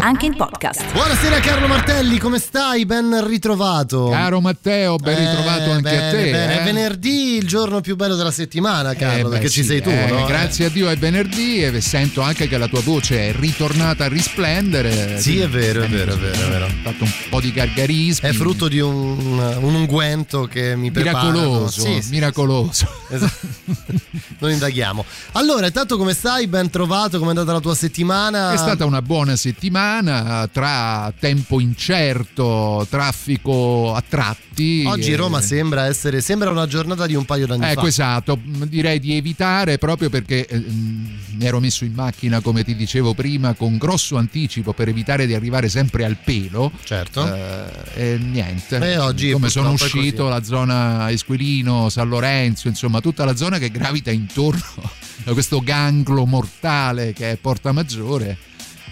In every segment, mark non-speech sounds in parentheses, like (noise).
Anche in podcast. Buonasera Carlo Martelli, come stai? Ben ritrovato. Caro Matteo, ben Eh, ritrovato anche bene, a te. bene. eh. È venerdì, il giorno più bello della settimana, Carlo, Eh, beh, perché ci sì, sei tu, eh, no? Grazie a Dio è venerdì e sento anche che la tua voce è ritornata a risplendere. Sì, è vero, è vero, è vero, è vero. Ho fatto un po' di gargarismi. È frutto di un, un unguento che mi prepara. miracoloso, Sì, sì, miracoloso. Esatto. (laughs) non indaghiamo. Allora, intanto come stai? Ben trovato, come è andata la tua settimana? È stata una buona settimana tra tempo incerto, traffico a tratti. Oggi eh, Roma sembra essere sembra una giornata di un paio d'anni Ecco, fa. esatto, direi di evitare proprio perché eh, mi ero messo in macchina, come ti dicevo prima, con grosso anticipo per evitare di arrivare sempre al pelo. Certo. Eh, e niente. Eh, oggi come sono uscito, la zona Esquilino, San Lorenzo, insomma, tutta la zona che gravita intorno (laughs) a questo ganglo mortale che è Porta Maggiore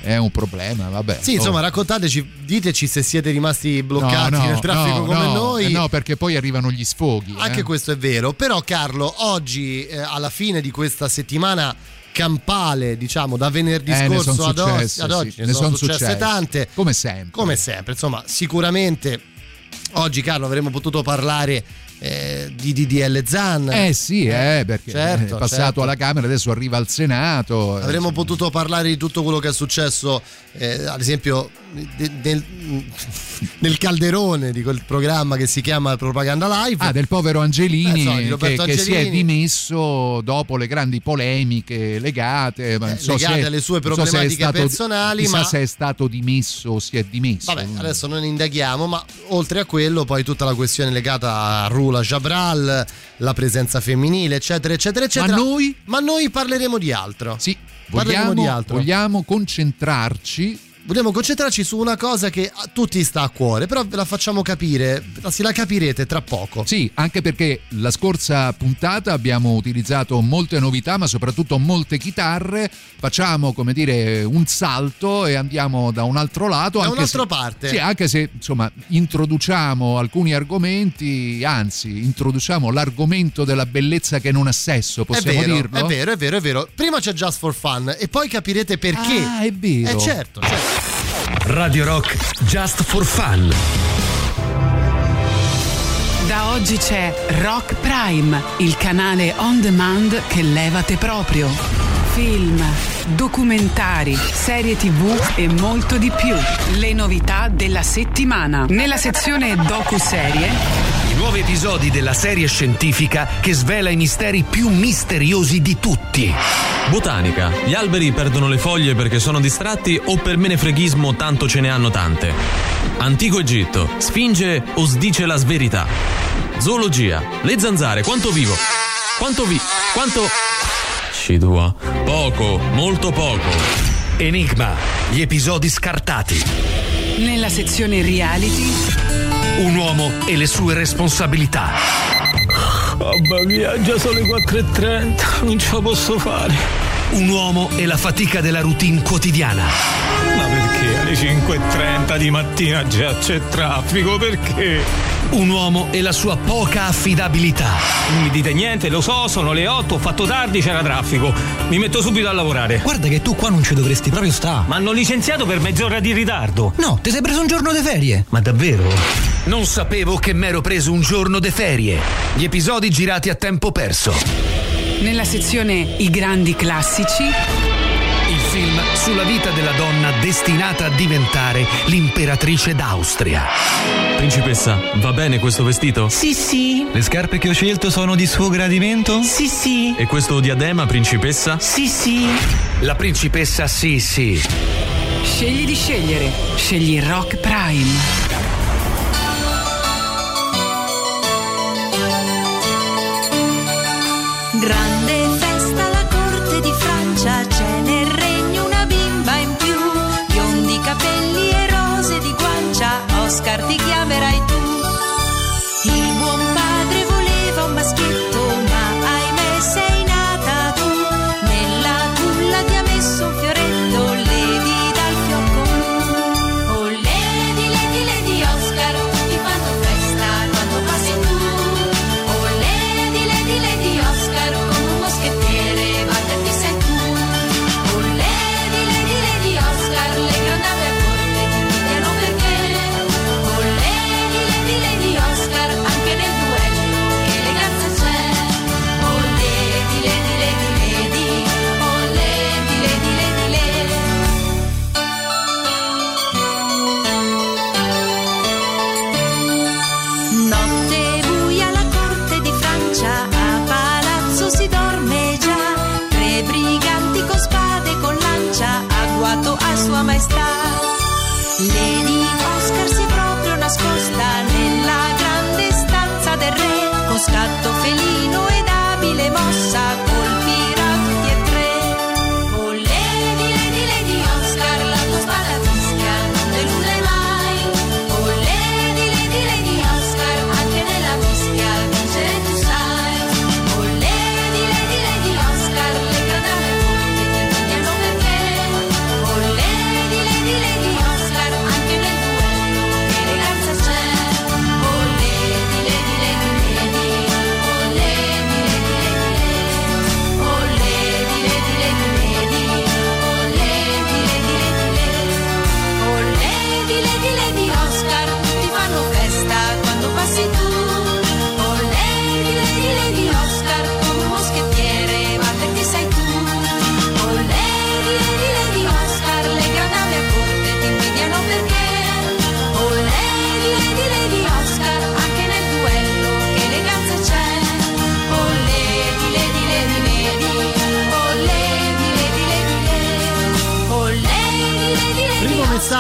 è un problema, vabbè. Sì, Oh. insomma, raccontateci, diteci se siete rimasti bloccati No, no, nel traffico no, come no, noi. eh no, perché poi arrivano gli sfoghi. Anche eh. questo è vero, però Carlo, oggi eh, alla fine di questa settimana campale, diciamo, da venerdì Eh, scorso ad, oggi, successe, ad oggi sì, ne, ne sono son successe successe. tante. Come sempre. Come sempre, insomma, sicuramente oggi Carlo avremmo potuto parlare eh, di DDL Zan. Eh sì, eh, perché certo, è passato certo. alla Camera, adesso arriva al Senato. Avremmo potuto parlare di tutto quello che è successo, eh, ad esempio, nel, nel calderone di quel programma che si chiama Propaganda Live. Ah, del povero Angelini, Eh, di che, Roberto che si è Angelini. dimesso dopo le grandi polemiche legate, Eh, so legate se- alle sue so problematiche stato- personali, chissà ma- se è stato dimesso o si è dimesso. Vabbè, adesso non indaghiamo, ma oltre a quello poi tutta la questione legata a Rula Jabral, la presenza femminile, eccetera, eccetera, eccetera. Ma noi? Ma noi parleremo di altro. Sì, vogliamo, di altro. vogliamo concentrarci Vogliamo concentrarci su una cosa che a tutti sta a cuore, però ve la facciamo capire, se la capirete tra poco. Sì, anche perché la scorsa puntata abbiamo utilizzato molte novità, ma soprattutto molte chitarre. Facciamo, come dire, un salto e andiamo da un altro lato. Da un'altra se- parte. Sì, anche se insomma introduciamo alcuni argomenti, anzi, introduciamo l'argomento della bellezza che non ha sesso, È possiamo vero, dirlo? è vero, è vero, è vero. Prima c'è Just for Fun e poi capirete perché. Ah, è vero. Eh certo, certo. Radio Rock Just for Fun. Da oggi c'è Rock Prime, il canale on demand che levate proprio. Film, documentari, serie tv e molto di più. Le novità della settimana. Nella sezione docu-serie nuovi episodi della serie scientifica che svela i misteri più misteriosi di tutti. Botanica. Gli alberi perdono le foglie perché sono distratti o per menefreghismo tanto ce ne hanno tante. Antico Egitto. Sfinge o sdice la sverità. Zoologia. Le zanzare. Quanto vivo? Quanto vi... Quanto... Scidua. Poco. Molto poco. Enigma, gli episodi scartati. nella sezione reality Un uomo e le sue responsabilità. Mamma mia, già sono le 4.30, non ce la posso fare. Un uomo e la fatica della routine quotidiana. Ma perché alle 5.30 di mattina già c'è traffico? Perché? Un uomo e la sua poca affidabilità. Non mi dite niente, lo so, sono le 8, ho fatto tardi, c'era traffico. Mi metto subito a lavorare. Guarda che tu qua non ci dovresti proprio sta. Ma hanno licenziato per mezz'ora di ritardo. No, ti sei preso un giorno di ferie. Ma davvero? Non sapevo che m'ero preso un giorno de ferie. Gli episodi girati a tempo perso. nella sezione I grandi classici Il film sulla vita della donna destinata a diventare l'imperatrice d'Austria. Principessa, va bene questo vestito? Sì, sì. Le scarpe che ho scelto sono di suo gradimento? Sì, sì. E questo diadema, principessa? Sì, sì. La principessa Sissi. scegli di scegliere scegli Rock Prime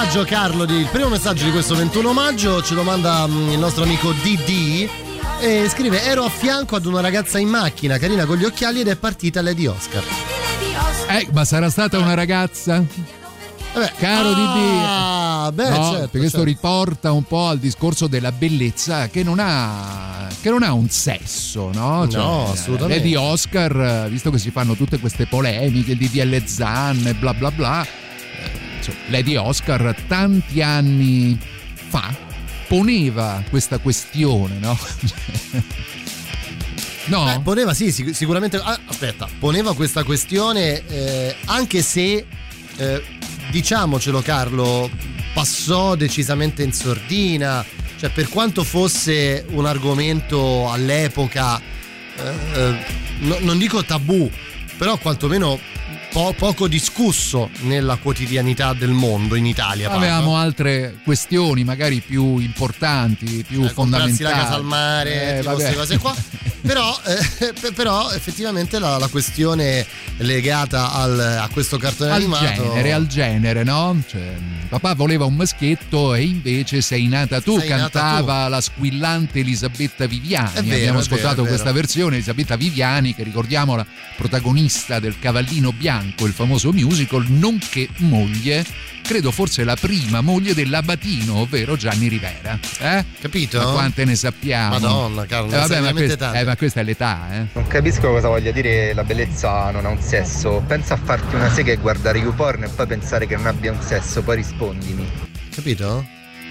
messaggio Carlo, di, il primo messaggio di questo 21 maggio ci domanda mm, il nostro amico DD e scrive ero a fianco ad una ragazza in macchina carina con gli occhiali ed è partita Lady Oscar. Eh, ma sarà stata una ragazza? Vabbè, Caro ah, DD. beh, no, certo, perché questo certo. riporta un po' al discorso della bellezza che non ha, che non ha un sesso, no? No, assolutamente. Lady Oscar, visto che si fanno tutte queste polemiche, il DDL Zan e bla bla bla, eh, Lady Oscar tanti anni fa poneva questa questione, no? (laughs) no? Beh, poneva sì, sic- sicuramente. ah, aspetta, poneva questa questione eh, anche se eh, diciamocelo Carlo, passò decisamente in sordina. Cioè, per quanto fosse un argomento all'epoca, eh, eh, no- non dico tabù, però quantomeno po- poco discusso nella quotidianità del mondo in Italia. parlo. Avevamo altre questioni, magari più importanti, più Eh, comprarsi fondamentali. la casa al mare, Eh, queste cose qua. (laughs) però, eh, pe- però effettivamente la, la questione legata al- a questo cartone al animato genere, al genere, no? Cioè, papà voleva un maschietto e invece sei nata tu, Sei nata cantava la squillante Elisabetta Viviani. Vero, Abbiamo ascoltato vero. questa versione, Elisabetta Viviani, che ricordiamola, protagonista del Cavallino Bianco, il famoso musical, nonché moglie, credo forse la prima moglie dell'Abatino, ovvero Gianni Rivera. Eh? Capito? Ma quante ne sappiamo? Madonna, Carlo, Eh, vabbè, ma, questa, eh, ma questa è l'età, eh? Non capisco cosa voglia dire la bellezza non ha un sesso. Pensa a farti una sega e guardare YouPorn e poi pensare che non abbia un sesso, poi rispondimi. Capito?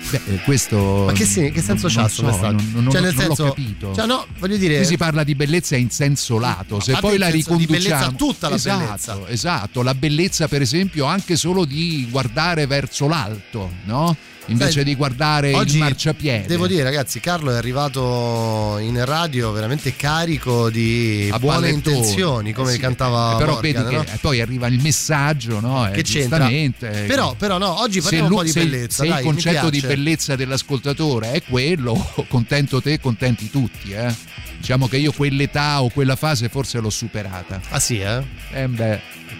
Beh, eh, questo. Ma che, sì- che senso non c'ha so, questo messaggio? Non, non- cioè, non nel l'ho senso, capito. Cioè, no, voglio dire. Qui si parla di bellezza in senso lato, se poi la di riconduciamo. bellezza, tutta la esatto, bellezza. Esatto, la bellezza, per esempio, anche solo di guardare verso l'alto, no? Invece Sai, di guardare oggi il marciapiede. Devo dire, ragazzi, Carlo è arrivato in radio veramente carico di A buone pallettoni. intenzioni, come Eh sì, cantava eh, Però Morgan, vedi no? che eh, poi arriva il messaggio, no? Eh, Che c'entra? giustamente, eh, Però, però no, oggi parliamo un po' di se- bellezza. se dai, il concetto di bellezza dell'ascoltatore è quello, (laughs) contento te, contenti tutti, eh. Diciamo che io quell'età o quella fase forse l'ho superata. Ah sì, eh? Eh beh,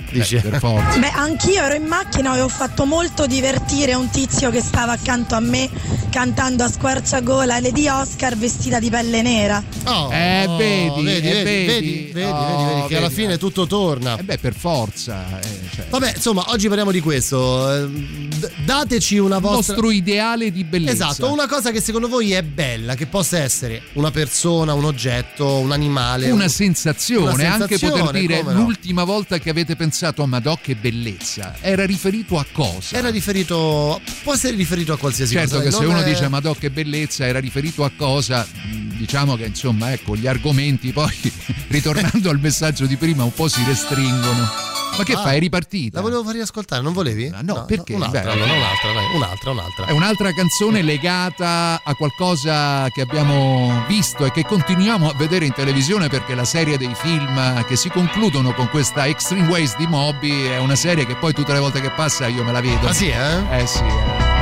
Dici? eh, per forza. Beh, anch'io ero in macchina e ho fatto molto divertire un tizio che stava accanto a me cantando a squarciagola Lady Oscar vestita di pelle nera. Oh, Eh, vedi, vedi, eh, vedi, vedi. vedi, vedi, Oh, vedi, vedi, che alla fine tutto torna. Eh beh, per forza. eh, cioè, Vabbè, insomma, oggi parliamo di questo. Eh, d- Dateci una il vostra. vostro ideale di bellezza. Esatto, una cosa che secondo voi è bella, che possa essere una persona, un oggetto, un animale. una un- sensazione, una anche sensazione, poter dire come no. l'ultima volta che avete pensato a Madò che bellezza, era riferito a cosa? Era riferito. Può essere riferito a qualsiasi Certo cosa. che se non uno è- dice Madò che bellezza era riferito a cosa, mh, diciamo che insomma ecco gli argomenti poi (laughs) ritornando al messaggio di prima un po' si restringono. Ma che Ah, fai? È ripartita? La volevo far riascoltare, non volevi? Ah, no, perché? Un'altra, Beh, allora, un'altra, dai, un'altra, un'altra. È un'altra canzone legata a qualcosa che abbiamo visto e che continuiamo a vedere in televisione perché la serie dei film che si concludono con questa Extreme Ways di Moby è una serie che poi tutte le volte che passa io me la vedo. Ah sì, eh? Eh sì. eh.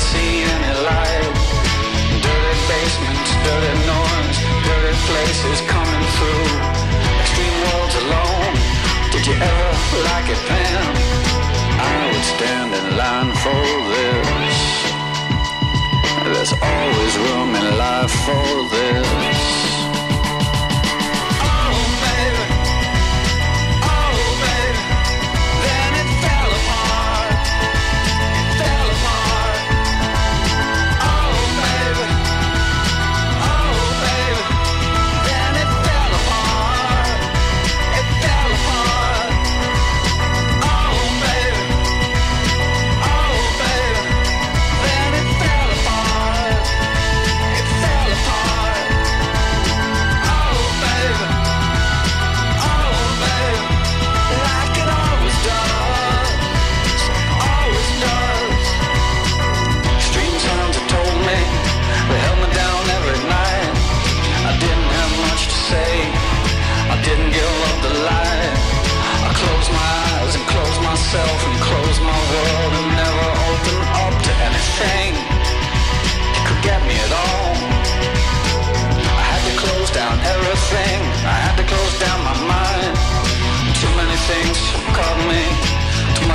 See any light. Dirty basements, dirty noise, dirty places coming through. Extreme worlds alone. Did you ever like it, Pam? I would stand in line for this. There's always room in life for this.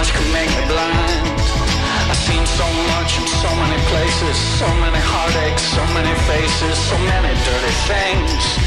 Much could make me blind. I've seen so much in so many places. So many heartaches, so many faces, so many dirty things.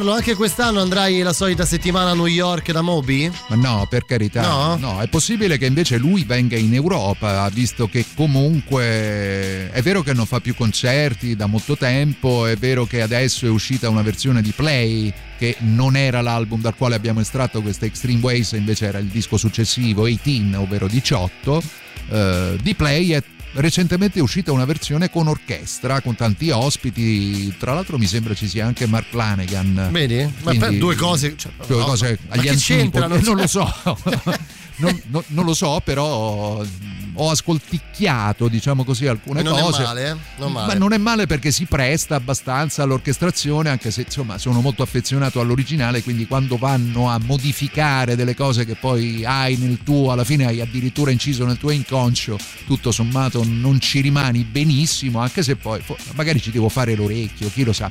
Carlo, anche quest'anno andrai la solita settimana a New York da Moby? Ma no, per carità. No? è possibile che invece lui venga in Europa, visto che comunque è vero che non fa più concerti da molto tempo, è vero che adesso è uscita una versione di Play che non era l'album dal quale abbiamo estratto questa Extreme Ways, invece era il disco successivo 18, ovvero 18. Eh, di Play è recentemente è uscita una versione con orchestra, con tanti ospiti. Tra l'altro, mi sembra ci sia anche Mark Flanagan. Vedi? Ma Quindi- per due cose. cioè, due no, cose ma agli antipodi. c'entrano? non lo so. (laughs) non, non- non lo so, però ho ascolticchiato, diciamo così, alcune non è cose. male, eh? Non male. Ma non è male perché si presta abbastanza all'orchestrazione, anche se insomma sono molto affezionato all'originale, quindi quando vanno a modificare delle cose che poi hai nel tuo, alla fine hai addirittura inciso nel tuo inconscio, tutto sommato non ci rimani benissimo, anche se poi magari ci devo fare l'orecchio, chi lo sa.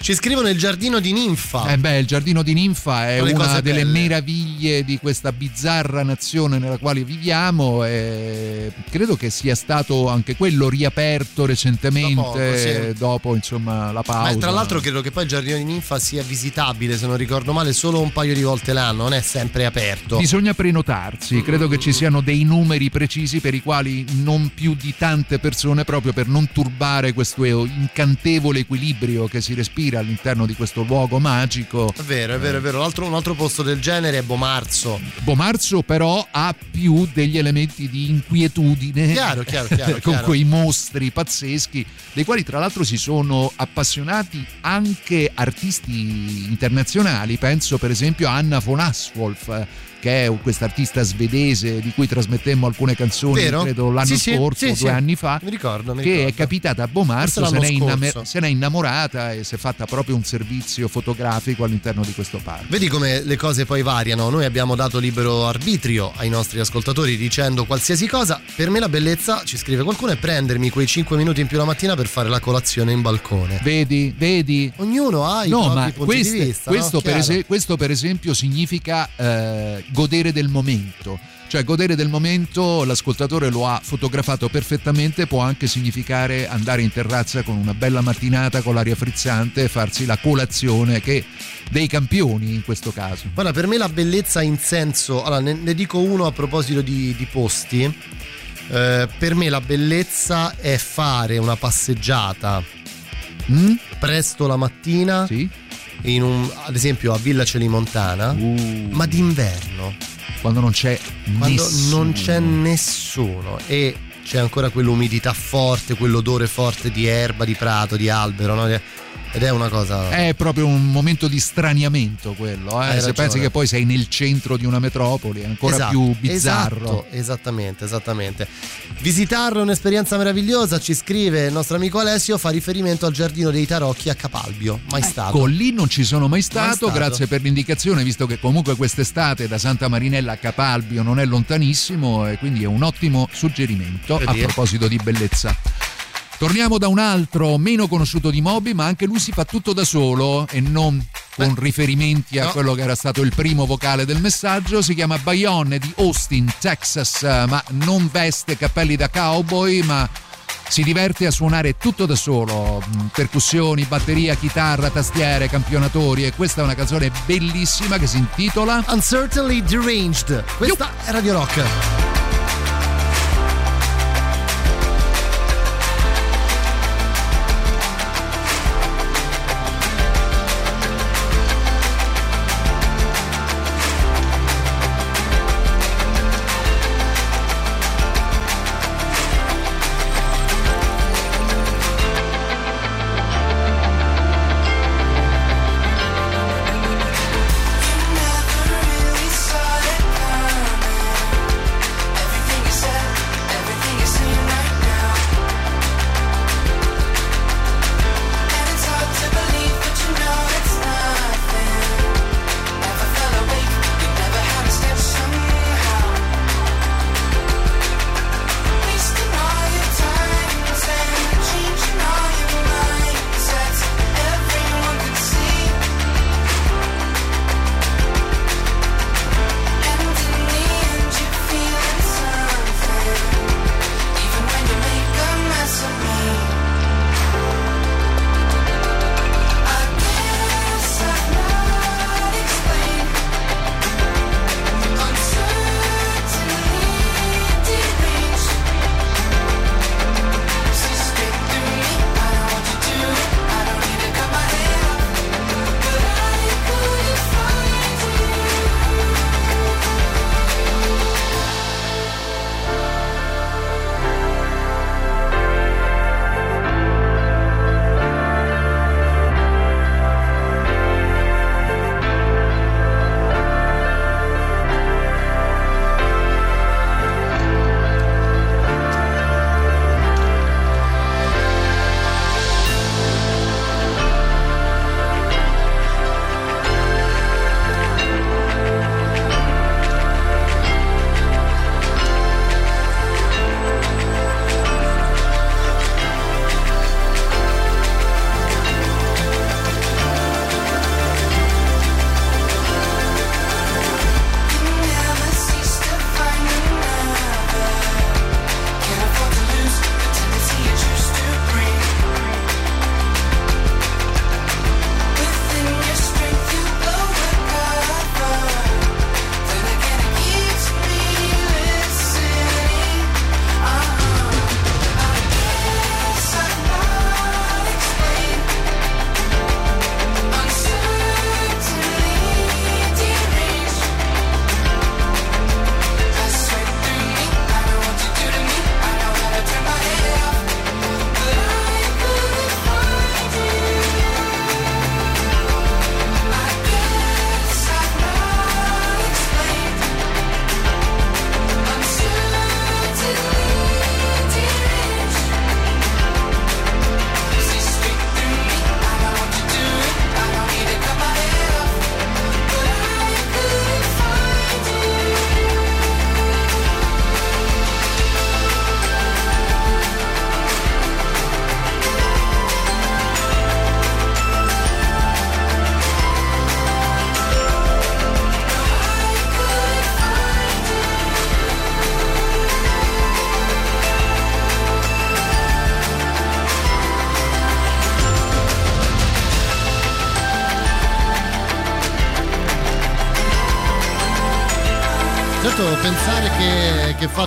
Ci scrivono il giardino di Ninfa. Eh beh, il giardino di Ninfa è una delle meraviglie di questa bizzarra nazione nella quale viviamo e credo che sia stato anche quello riaperto recentemente poco, sì. dopo insomma la pausa. Ma tra l'altro credo che poi il giardino di Ninfa sia visitabile, se non ricordo male, solo un paio di volte l'anno, non è sempre aperto. Bisogna prenotarsi, credo che ci siano dei numeri precisi per i quali non più di tante persone, proprio per non turbare questo incantevole equilibrio che si respira all'interno di questo luogo magico. È vero, è vero, è vero. L'altro- un altro posto del genere è Bomarzo. Bomarzo però ha più degli elementi di inquietudine Chiaro, chiaro, chiaro, (laughs) con quei mostri pazzeschi dei quali tra l'altro si sono appassionati anche artisti internazionali. Penso per esempio a Anna von Aswolf che è questa artista svedese di cui trasmettemmo alcune canzoni Vero? credo l'anno Sì, scorso sì, o due sì. anni fa Mi ricordo, mi che ricordo. è capitata a Bomarzo se scorso. se n'è innamorata e si è fatta proprio un servizio fotografico all'interno di questo parco Vedi come le cose poi variano. Noi abbiamo dato libero arbitrio ai nostri ascoltatori dicendo qualsiasi cosa. Per me la bellezza, ci scrive qualcuno, è prendermi quei 5 minuti in più la mattina per fare la colazione in balcone. Vedi, vedi. Ognuno ha i no, propri ma punti queste- di vista. no? questo, per Chiaro. ese- questo per esempio significa eh, godere del momento. Cioè godere del momento, l'ascoltatore lo ha fotografato perfettamente, può anche significare andare in terrazza con una bella mattinata con l'aria frizzante e farsi la colazione che dei campioni in questo caso. Guarda, per me la bellezza in senso. Allora, ne, ne dico uno a proposito di, di posti. Eh, per me la bellezza è fare una passeggiata Mm? presto la mattina. In un, ad esempio a Villa Celimontana, ma d'inverno. Quando non c'è Quando nessuno. non c'è nessuno e c'è ancora quell'umidità forte, quell'odore forte di erba, di prato, di albero, no? Ed è una cosa. È proprio un momento di straniamento quello, eh? Se pensi che poi sei nel centro di una metropoli è ancora Esatto, più bizzarro. esatto, esattamente, esattamente. Visitarlo è un'esperienza meravigliosa, ci scrive il nostro amico Alessio, fa riferimento al giardino dei Tarocchi a Capalbio. Mai stato. Ecco, lì non ci sono mai stato, stato. grazie per l'indicazione, visto che comunque quest'estate da Santa Marinella a Capalbio non è lontanissimo e quindi è un ottimo suggerimento a proposito di bellezza. Torniamo da un altro meno conosciuto di Moby, ma anche lui si fa tutto da solo e non con riferimenti a no. quello che era stato il primo vocale del messaggio. Si chiama Bayonne di Austin, Texas, ma non veste cappelli da cowboy, ma si diverte a suonare tutto da solo, mm, percussioni, batteria, chitarra, tastiere, campionatori e questa è una canzone bellissima che si intitola Uncertainly Deranged. Questa è Radio Rock.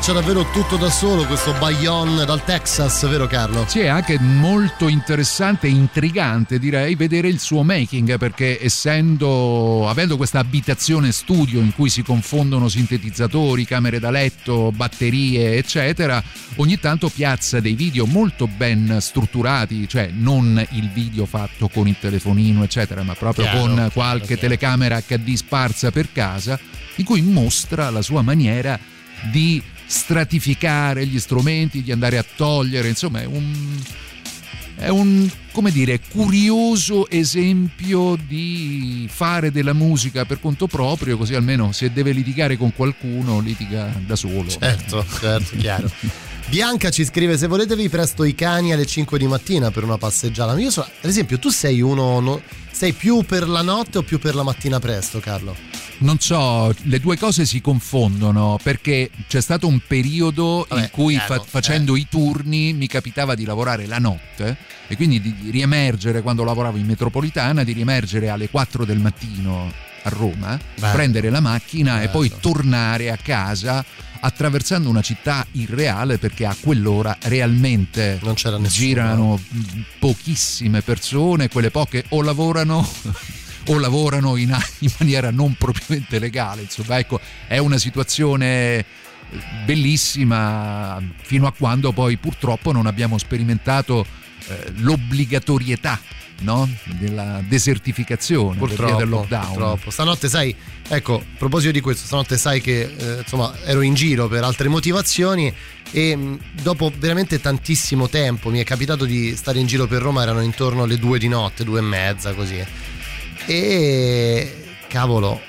Faccia davvero tutto da solo questo Bayon dal Texas, vero Carlo? Sì, è anche molto interessante e intrigante, direi, vedere il suo making, perché essendo, avendo questa abitazione studio in cui si confondono sintetizzatori, camere da letto, batterie, eccetera, ogni tanto piazza dei video molto ben strutturati, cioè non il video fatto con il telefonino, eccetera, ma proprio Chiaro, con qualche chiaro. telecamera HD sparsa per casa, in cui mostra la sua maniera di stratificare gli strumenti, di andare a togliere, insomma è un, è un come dire, curioso esempio di fare della musica per conto proprio, così almeno se deve litigare con qualcuno litiga da solo. Certo, certo, chiaro. Bianca ci scrive: Se volete, vi presto i cani alle 5 di mattina per una passeggiata. Io so, ad esempio, tu sei uno. no- sei più per la notte o più per la mattina presto, Carlo? Non so, le due cose si confondono perché c'è stato un periodo in cui fa- chiaro, facendo i turni mi capitava di lavorare la notte e quindi di riemergere quando lavoravo in metropolitana, di riemergere alle 4 del mattino a Roma, Bello. prendere la macchina e Bello. poi tornare a casa attraversando una città irreale perché a quell'ora realmente girano pochissime persone, quelle poche o lavorano o lavorano in, (laughs) in maniera non propriamente legale. Insomma, ecco, è una situazione bellissima fino a quando poi purtroppo non abbiamo sperimentato eh, l'obbligatorietà no? della desertificazione Purtroppo, del lockdown. purtroppo. Stanotte sai, ecco, a proposito di questo, stanotte sai che eh, insomma ero in giro per altre motivazioni e mh, dopo veramente tantissimo tempo mi è capitato di stare in giro per Roma, erano intorno alle due di notte, due e mezza così. E cavolo,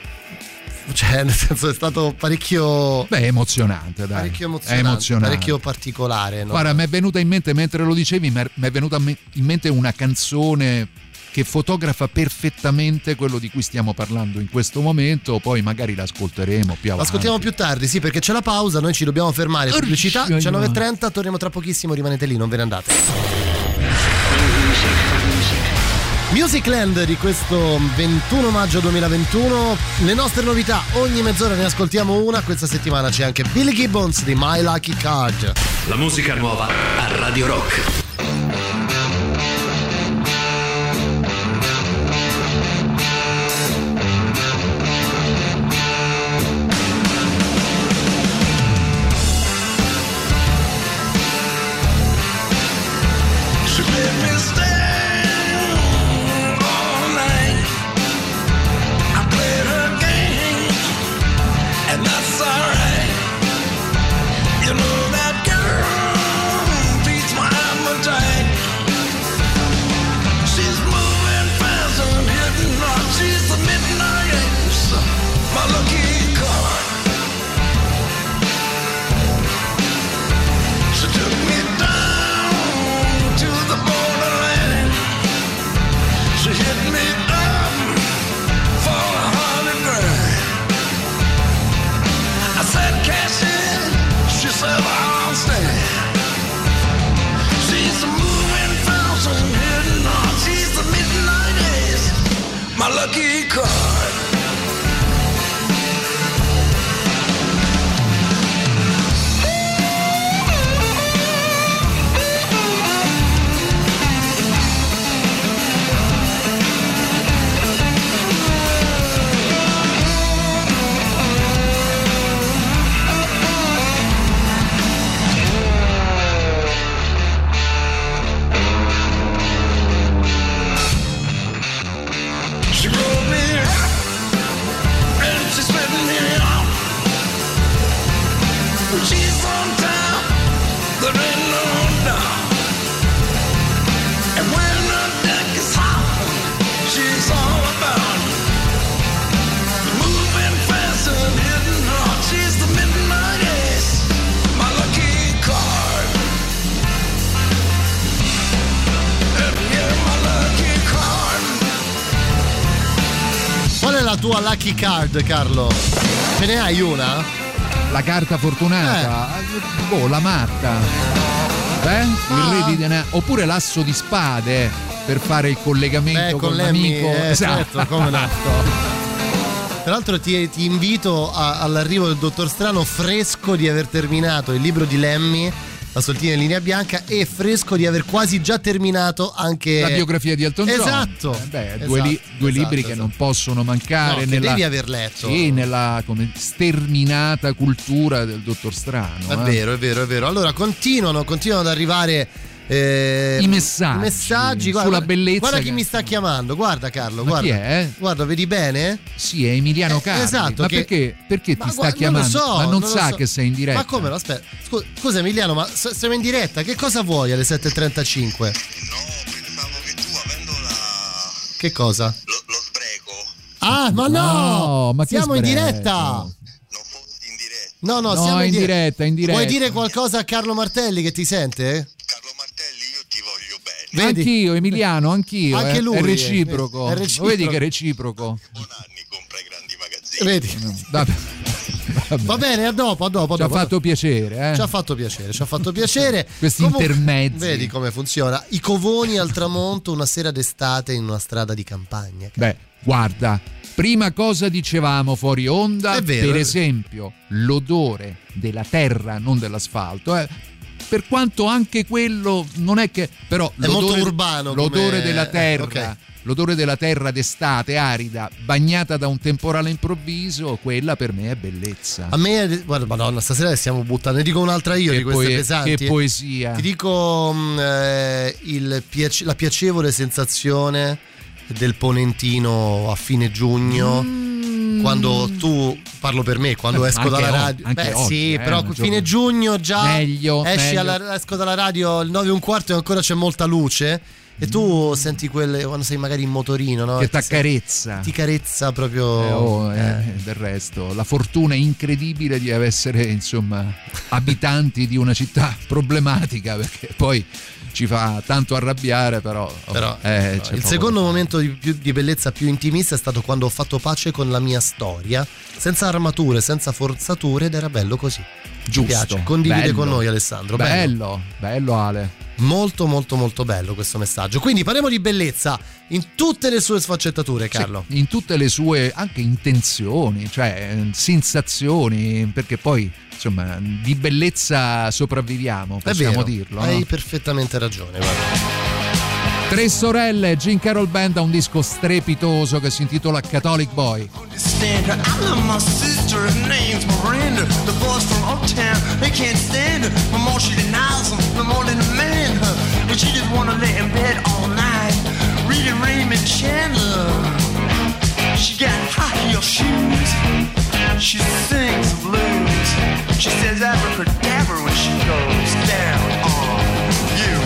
cioè (laughs) nel senso è stato parecchio... Beh, è emozionante, dai. Parecchio È emozionante, emozionante. parecchio particolare. no? Guarda, mi è venuta in mente, mentre lo dicevi, mi è venuta in mente una canzone che fotografa perfettamente quello di cui stiamo parlando in questo momento, poi magari l'ascolteremo più avanti. Ascoltiamo più tardi, sì, perché c'è la pausa, noi ci dobbiamo fermare. Pubblicità, miseria. 19.30, torniamo tra pochissimo, rimanete lì, non ve ne andate. Musicland di questo 21 maggio 2021, le nostre novità, ogni mezz'ora ne ascoltiamo una, questa settimana c'è anche Billy Gibbons di My Lucky Card. La musica nuova a Radio Rock. My lucky card. Tua lucky card, Carlo? Ce ne hai una? La carta fortunata? Boh, la matta. Eh? Il re di denaro. Oppure l'asso di spade per fare il collegamento Beh, con, con l'amico. eh, esatto. certo, come no. Tra l'altro ti, ti invito a- all'arrivo del dottor Strano fresco di aver terminato il libro di Lemmy, La soltina in linea bianca, e fresco di aver quasi già terminato anche La biografia di Elton John. Esatto. Eh beh, Esatto, due, li- due esatto, libri che esatto. non possono mancare No, che nella, devi aver letto. Sì, nella come, sterminata cultura del dottor Strano. È eh. vero, è vero, è vero. Allora continuano, continuano ad arrivare eh, I messaggi i messaggi guarda, sulla bellezza Guarda chi che- mi sta chiamando, guarda Carlo, Ma guarda. chi è? Guarda, vedi bene? Sì, è Emiliano Eh, Carli. esatto, Ma che- perché, perché Ma ti sta guarda, chiamando? Non lo so, Ma non, non lo sa so. che sei in diretta. Ma come? no, Aspetta. Scusa, scusa Emiliano, ma siamo in diretta? Che cosa vuoi alle 7.35? Che cosa? Lo, spreco. Ah, ma no! No, ma che siamo in diretta! No, no, No, siamo in, in dire- diretta, in diretta. Vuoi dire qualcosa a Carlo Martelli che ti sente? Vedi? Anch'io, Emiliano, anch'io. Anche eh. lui, È reciproco. è reciproco. Lo Vedi che è reciproco. Vedi? Vabbè. Va bene, a dopo, a dopo. a Ci ha fatto piacere, eh. Ci ha fatto piacere, ci ha fatto piacere. (laughs) Questi Comunque, intermezzi. Vedi come funziona. I covoni al tramonto una sera d'estate in una strada di campagna. Beh, guarda, prima cosa dicevamo fuori onda, È vero, per esempio, l'odore della terra, non dell'asfalto, eh. Per quanto anche quello non è che però È molto urbano come- l'odore della terra, ok. l'odore della terra d'estate arida, bagnata da un temporale improvviso, quella per me è bellezza. A me, guarda, madonna, stasera stiamo buttando. Ne dico un'altra io Che di queste poe- pesanti. che poesia. Ti dico mm, eh, il piace- la piacevole sensazione del ponentino a fine giugno. Quando tu parlo per me, quando Mm. Eh, esco dalla radio, anche beh, oggi, sì, eh, però fine giugno già Meglio, esci meglio. alla- esco dalla radio il 9 e un quarto e ancora c'è molta luce. E tu senti quelle quando sei magari in motorino, no? Che ti t'accarezza. Ti carezza proprio. Eh, oh, eh, eh. del resto, la fortuna incredibile di essere insomma abitanti di una città (laughs) problematica perché poi ci fa tanto arrabbiare, però, Però eh, no, il secondo da momento di, più- di bellezza più intimista è stato quando ho fatto pace con la mia storia, senza armature, senza forzature ed era bello così. Giusto, piace, condivide bello. con noi Alessandro. Bello. Bello, bello Ale. Molto molto molto bello questo messaggio. Quindi parliamo di bellezza in tutte le sue sfaccettature, Carlo. Sì, in tutte le sue anche intenzioni, cioè eh, sensazioni, perché poi insomma di bellezza sopravviviamo, possiamo vero, dirlo. Hai no? perfettamente ragione, guarda. Tre sorelle, Gene Carroll Band ha un disco strepitoso che si intitola Catholic Boy. her. I love my sister, her name's Miranda. The boys from Uptown, they can't stand her. The more she denies them, the more they demand her. And she just wanna lay in bed all night, reading Raymond Chandler. She got high heel shoes, she sings. She says abracadabra when she goes down on you.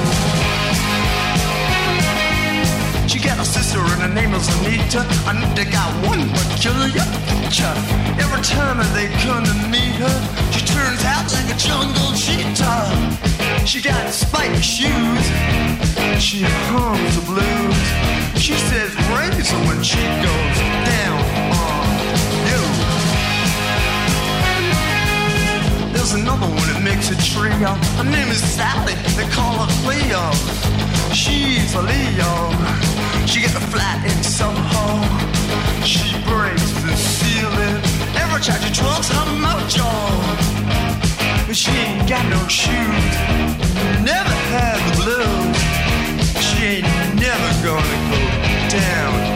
She got a sister and her name is Anita. Anita got one peculiar feature. Every time that they come to meet her, she turns out like a jungle cheetah. She got spiked shoes. She hums the blues. She says razor when she goes down There's another one that makes a trio. Her name is Sally. They call her Cleo. She's a Leo. She gets a flat in Soho. She breaks the ceiling. Every time she drops her mojo. But she ain't got no shoes. Never had the blues. She ain't never gonna go down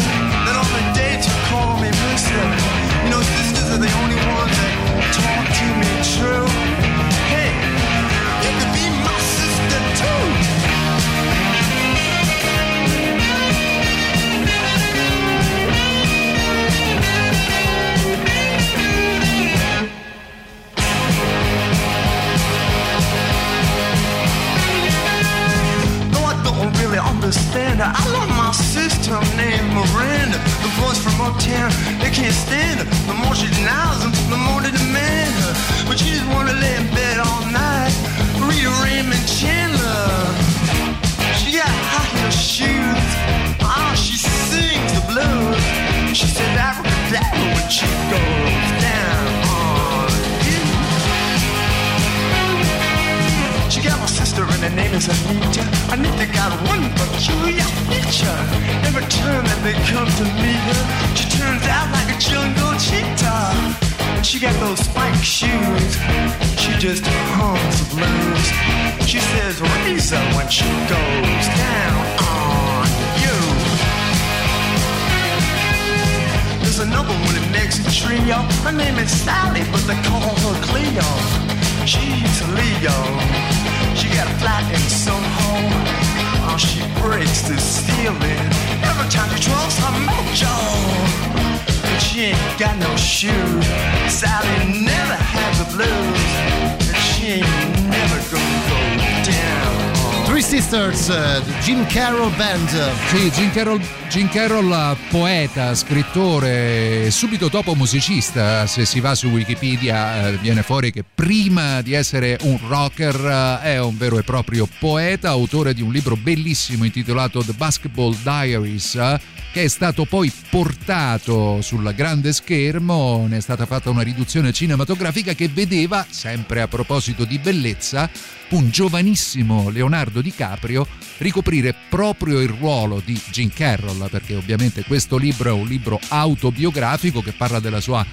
sister. That on the dates you call me mister. You know, sisters are the only ones that talk to me true. Hey, you could be my sister too. No, I don't really understand. I love my sister named Miranda. The boys from uptown, they can't stand her. The more she denies them, the more they demand her. But she just wanna lay in bed all night, read Raymond Chandler. She got high heel shoes. Ah, she sings the blues. She said says abracadabra when she goes down got my sister and her name is Anita. Anita got one peculiar feature. Every time that they come to meet her, she turns out like a jungle cheetah. She got those spike shoes. She just hums blues. She says razor when she goes down There's another one in next trio. Her name is Sally, but they call her Cleo. She's a Leo. She got a flat in Soho. Oh, she breaks the ceiling every time she draws her mojo. But she ain't got no shoes. Sally never had the blues. And she ain't Three Sisters, eh, Jim Carroll Band. Sì, Jim Carroll, Jim Carroll, poeta, scrittore, subito dopo musicista. Se si va su Wikipedia eh, viene fuori che prima di essere un rocker eh, è un vero e proprio poeta, autore di un libro bellissimo intitolato The Basketball Diaries. che è stato poi portato sul grande schermo, ne è stata fatta una riduzione cinematografica che vedeva, sempre a proposito di bellezza, un giovanissimo Leonardo DiCaprio ricoprire proprio il ruolo di Jim Carroll, perché ovviamente questo libro è un libro autobiografico che parla della sua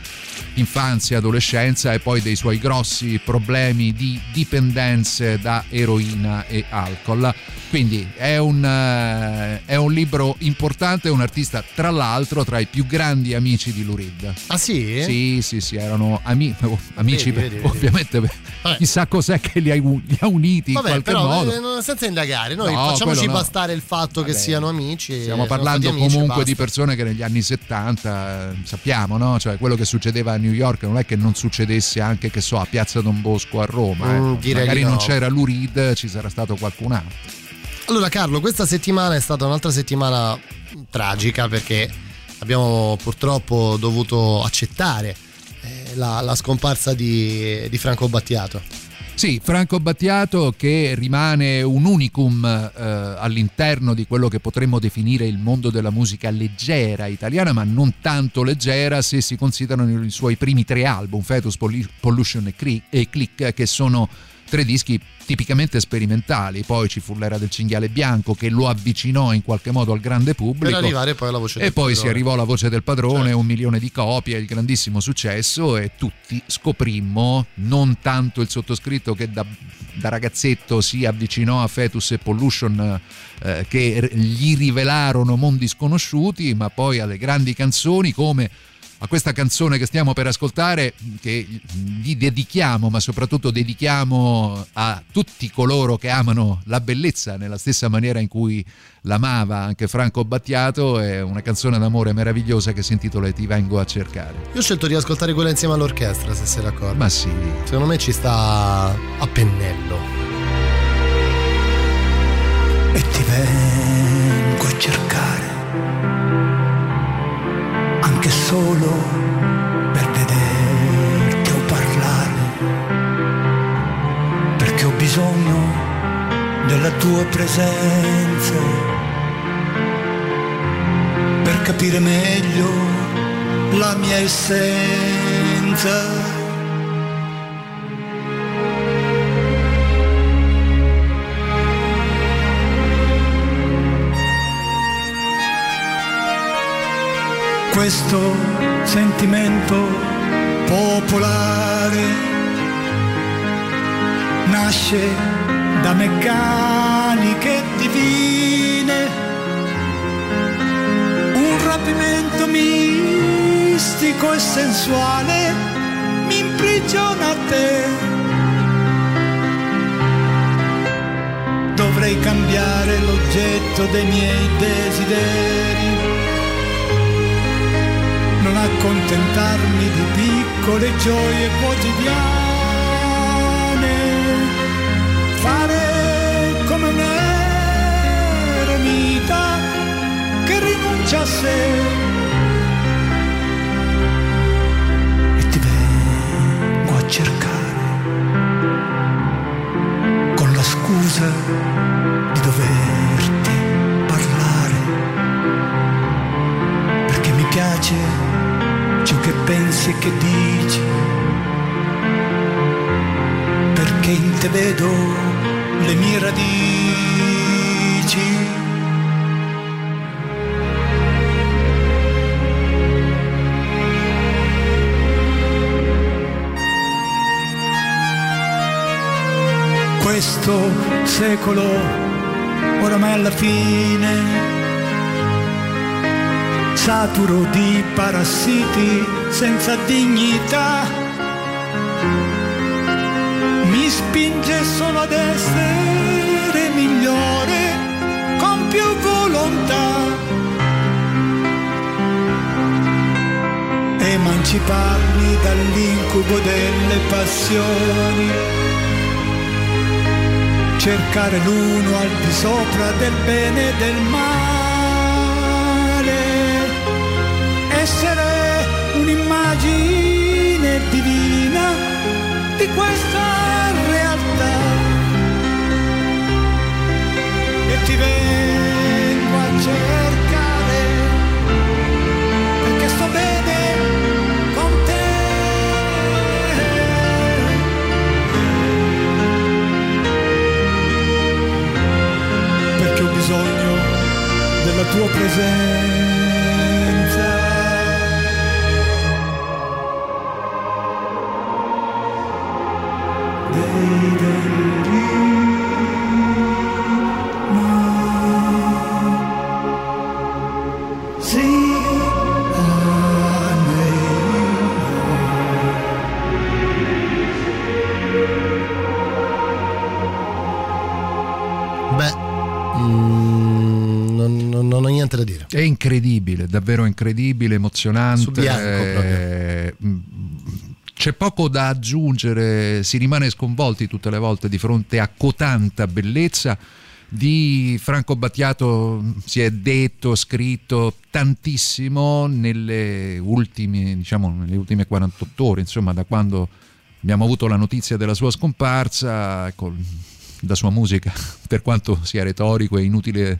infanzia, adolescenza e poi dei suoi grossi problemi di dipendenze da eroina e alcol. Quindi è un, eh, è un libro importante, è un artista tra l'altro tra i più grandi amici di Lou Reed. Ah sì? Sì, sì, sì, erano ami- (laughs) amici, Vedi, vedi, vedi. ovviamente Vabbè. chissà cos'è che li ha, li uniti in Vabbè, qualche però modo. eh, senza indagare, noi No, facciamoci no. bastare il fatto che Vabbè. siano amici. Stiamo parlando amici comunque di persone che negli anni 70 eh, sappiamo, no? Cioè quello che succedeva a New York non è che non succedesse anche, che so, a Piazza Don Bosco a Roma. eh. Mm, direi Magari non c'era Lou Reed, ci sarà stato qualcun altro. Allora Carlo, questa settimana è stata un'altra settimana tragica perché abbiamo purtroppo dovuto accettare eh, la, la scomparsa di, di Franco Battiato. Sì, Franco Battiato che rimane un unicum eh, all'interno di quello che potremmo definire il mondo della musica leggera italiana, ma non tanto leggera se si considerano i suoi primi tre album, Fetus, Pollu- Pollution e Click, che sono tre dischi tipicamente sperimentali. Poi ci fu l'era del cinghiale bianco che lo avvicinò in qualche modo al grande pubblico. Per arrivare poi alla voce E del poi si padrone. arrivò alla voce del padrone, un milione di copie, il grandissimo successo e tutti scoprimmo, non tanto il sottoscritto che da, da ragazzetto si avvicinò a Fetus e Pollution eh, che gli rivelarono mondi sconosciuti, ma poi alle grandi canzoni come a questa canzone che stiamo per ascoltare, che gli dedichiamo, ma soprattutto dedichiamo a tutti coloro che amano la bellezza nella stessa maniera in cui l'amava anche Franco Battiato, è una canzone d'amore meravigliosa che si intitola Ti vengo a cercare. Io ho scelto di ascoltare quella insieme all'orchestra, se sei d'accordo. Ma sì. Secondo me ci sta a pennello. e ti vengo a cercare, solo per vederti o parlare, perché ho bisogno della tua presenza, per capire meglio la mia essenza. Questo sentimento popolare nasce da meccaniche divine, un rapimento mistico e sensuale mi imprigiona a te. Dovrei cambiare l'oggetto dei miei desideri non accontentarmi di piccole gioie quotidiane, fare come un eremita che rinuncia a sé. E ti vengo a cercare con la scusa di doverti parlare, perché mi piace ciò che pensi e che dici, perché in te vedo le mie radici. Questo secolo oramai alla fine saturo di parassiti senza dignità. Mi spinge solo ad essere migliore con più volontà. Emanciparmi dall'incubo delle passioni. Cercare l'uno al di sopra del bene e del male di questa realtà. E ti vengo a cercare perché sto bene con te. Perché ho bisogno della tua presenza È incredibile, davvero incredibile, emozionante. Bianco eh, mm, C'è poco da aggiungere, si rimane sconvolti tutte le volte di fronte a cotanta bellezza. Di Franco Battiato mm, si è detto, scritto tantissimo nelle ultime, diciamo, nelle ultime 48 ore, insomma, da quando abbiamo avuto la notizia della sua scomparsa, ecco, la sua musica, (laughs) per quanto sia retorico e inutile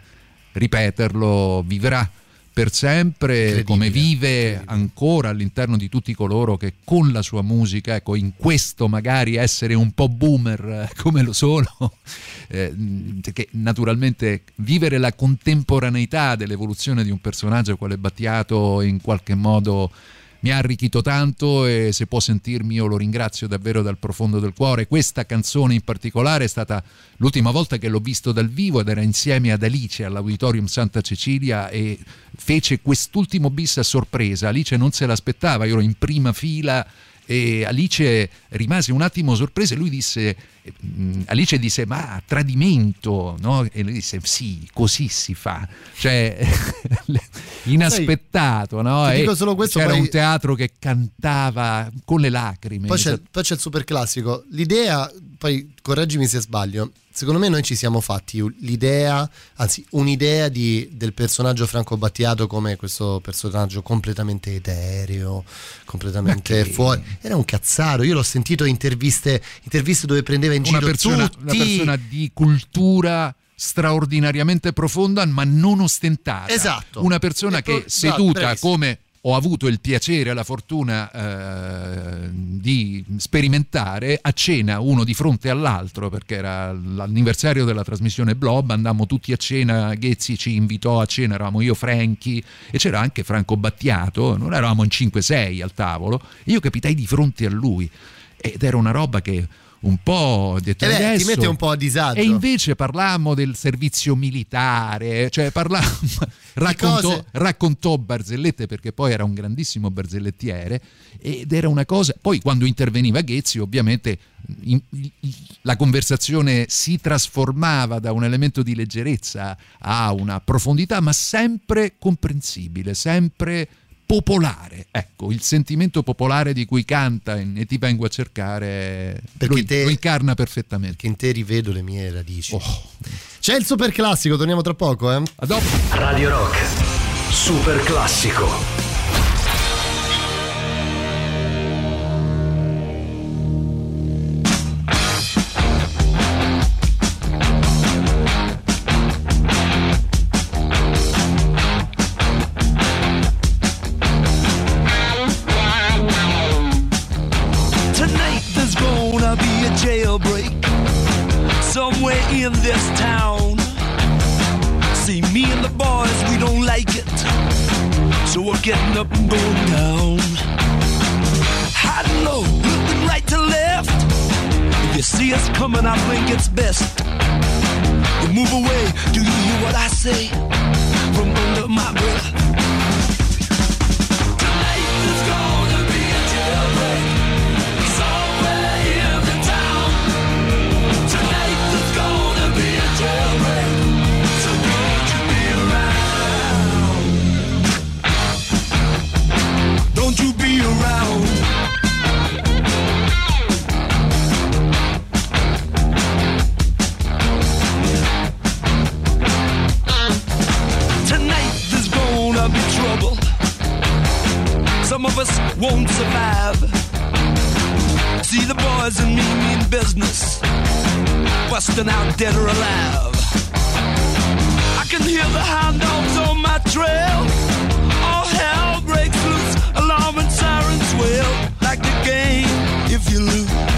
ripeterlo, vivrà per sempre come vive ancora all'interno di tutti coloro che con la sua musica, ecco, in questo magari essere un po' boomer eh, come lo sono, (laughs) eh, che naturalmente vivere la contemporaneità dell'evoluzione di un personaggio quale Battiato in qualche modo mi ha arricchito tanto e se può sentirmi io lo ringrazio davvero dal profondo del cuore. Questa canzone in particolare è stata l'ultima volta che l'ho visto dal vivo ed era insieme ad Alice all'Auditorium Santa Cecilia e fece quest'ultimo bis a sorpresa. Alice non se l'aspettava, io ero in prima fila e Alice rimase un attimo sorpresa e lui disse mm, Alice disse ma tradimento no? e lui disse sì così si fa cioè (laughs) inaspettato no? questo, c'era poi- un teatro che cantava con le lacrime Poi c'è, poi c'è il super classico. L'idea, poi correggimi se sbaglio, secondo me noi ci siamo fatti l'idea, anzi un'idea di- del personaggio Franco Battiato come questo personaggio completamente etereo, completamente fuori. Era un cazzaro, io l'ho sentito in interviste, interviste dove prendeva in una giro persona, tutti. una persona di cultura straordinariamente profonda ma non ostentata Esatto. una persona E che seduta bravissimo. come ho avuto il piacere e la fortuna eh, di sperimentare a cena uno di fronte all'altro perché era l'anniversario della trasmissione Blob andammo tutti a cena Ghezzi ci invitò a cena eravamo io Franchi e c'era anche Franco Battiato non eravamo in 5-6 al tavolo io capitai di fronte a lui ed era una roba che un po' detto Eh beh, ti mette un po' a disagio. e invece parlammo del servizio militare cioè parlammo (laughs) raccontò, raccontò barzellette perché poi era un grandissimo barzellettiere ed era una cosa poi quando interveniva Ghezzi ovviamente in- il- la conversazione si trasformava da un elemento di leggerezza a una profondità ma sempre comprensibile sempre popolare ecco il sentimento popolare di cui canta e ti vengo a cercare Perché lo, te- lo incarna perfettamente Che in te rivedo le mie radici. Oh. C'è il super classico, torniamo tra poco, eh? A dopo. Radio Rock. Super classico. We're getting up and going down. And low, looking right to left. If you You see us coming, I think it's best. You move away, do you hear what I say? From under my breath. Some of us won't survive. See the boys and me mean business, busting out dead or alive. I can hear the hound dogs on my trail. All hell breaks loose, alarm and sirens wail. Like the game, if you lose,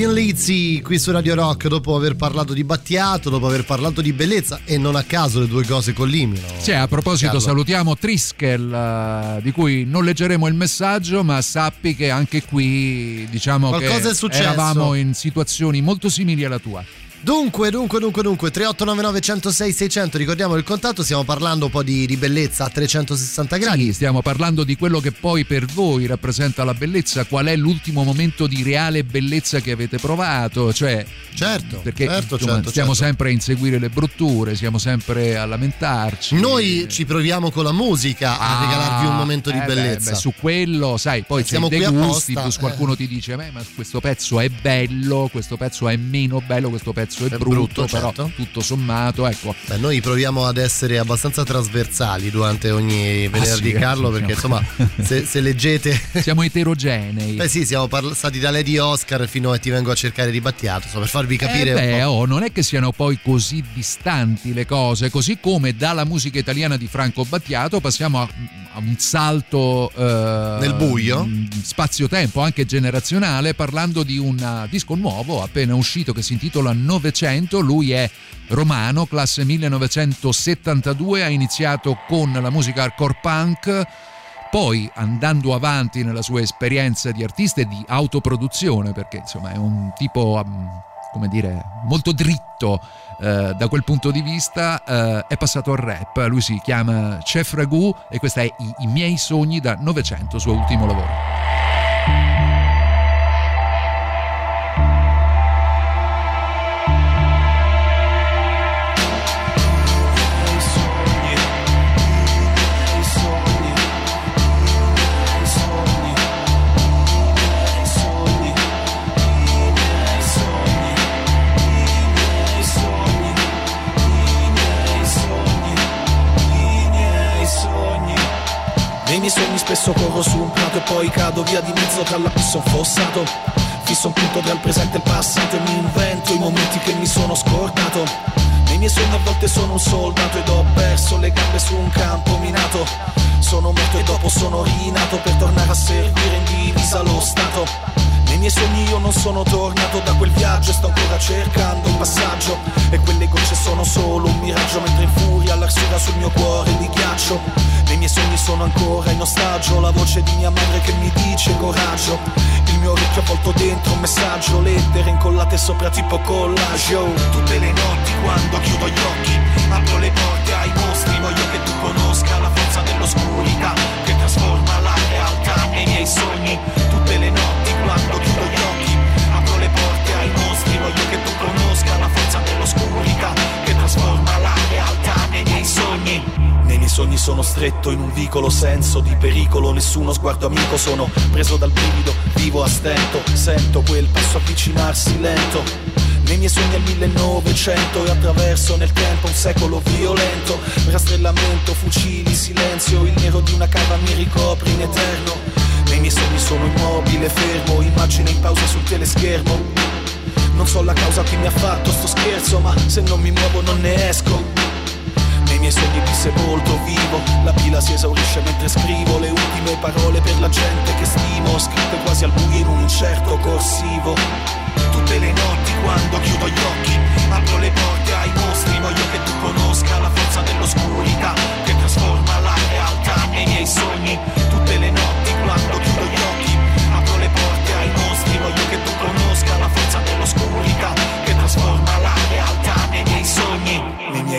Jailbreak, i Teen Lizzy qui su Radio Rock dopo aver parlato di Battiato, dopo aver parlato di bellezza e non a caso le due cose collimino. Sì, a proposito, Carlo. salutiamo Triskel, eh, di cui non leggeremo il messaggio, ma sappi che anche qui diciamo Qualcosa che eravamo in situazioni molto simili alla tua. Dunque, dunque, dunque, dunque, 3899 106 600, ricordiamo il contatto, stiamo parlando un po' di, di bellezza a 360 gradi. Sì, stiamo parlando di quello che poi per voi rappresenta la bellezza, qual è l'ultimo momento di reale bellezza che avete provato, cioè certo, perché certo, insomma, certo, stiamo certo. sempre a inseguire le brutture, siamo sempre a lamentarci. Noi ci proviamo con la musica a Ah, regalarvi un momento di eh beh, bellezza. beh, su quello, sai, poi Siamo c'è dei qui gusti, apposta, plus qualcuno ti dice, "Beh, ma questo pezzo è bello, questo pezzo è meno bello, questo pezzo è, È brutto, brutto, però certo. tutto sommato, ecco. Beh, noi proviamo ad essere abbastanza trasversali durante ogni venerdì, sì, Carlo, sì, perché siamo- insomma, se, se leggete. (laughs) Siamo eterogenei. Beh, sì, siamo parla- stati da Lady Oscar fino a Ti vengo a cercare di Battiato, so, per farvi capire. Eh beh, oh, non è che siano poi così distanti le cose, così come dalla musica italiana di Franco Battiato passiamo a, a un salto eh, Nel buio? mh, spazio-tempo anche generazionale parlando di un disco nuovo appena uscito che si intitola 900, lui è romano, classe 1972, ha iniziato con la musica hardcore punk poi andando avanti nella sua esperienza di artista e di autoproduzione, perché insomma è un tipo um, come dire, molto dritto eh, da quel punto di vista, eh, è passato al rap. Lui si chiama Chef Ragu e questa è I, I miei sogni da 900, suo ultimo lavoro. Spesso corro su un prato e poi cado via di mezzo tra l'abisso e un fossato. Fisso un punto tra il presente e il passato e mi invento i momenti che mi sono scordato. Nei miei sogni a volte sono un soldato ed ho perso le gambe su un campo minato. Sono morto e dopo sono rinato per tornare a servire in divisa lo Stato nei miei sogni io non sono tornato da quel viaggio e sto ancora cercando un passaggio. E quelle gocce sono solo un miraggio mentre in furia l'arsura sul mio cuore di ghiaccio. Nei miei sogni sono ancora in ostaggio La voce di mia madre che mi dice coraggio. Il mio orecchio avvolto dentro un messaggio Lettere incollate sopra tipo collage. Oh. Tutte le notti quando chiudo gli occhi Apro le porte ai mostri Voglio che tu conosca la forza dell'oscurità Che trasforma la realtà nei miei sogni. Tutte forza dell'oscurità Che trasforma la realtà nei miei sogni. Nei miei sogni sono stretto in un vicolo senso di pericolo. Nessuno sguardo amico sono preso dal brivido Vivo a stento, sento quel passo avvicinarsi lento. Nei miei sogni al 1900 e attraverso nel tempo un secolo violento. Rastrellamento, fucili, silenzio Il nero di una cava mi ricopre in eterno. Nei miei sogni sono immobile, fermo Immagine in pausa sul teleschermo Non so la causa che mi ha fatto sto scherzo Ma se non mi muovo non ne esco. Nei miei sogni di sepolto vivo La pila si esaurisce mentre scrivo Le ultime parole per la gente che stimo Scritte quasi al buio in un incerto corsivo. Tutte le notti quando chiudo gli occhi Apro le porte ai mostri Voglio che tu conosca la forza dell'oscurità Che trasforma la realtà nei miei sogni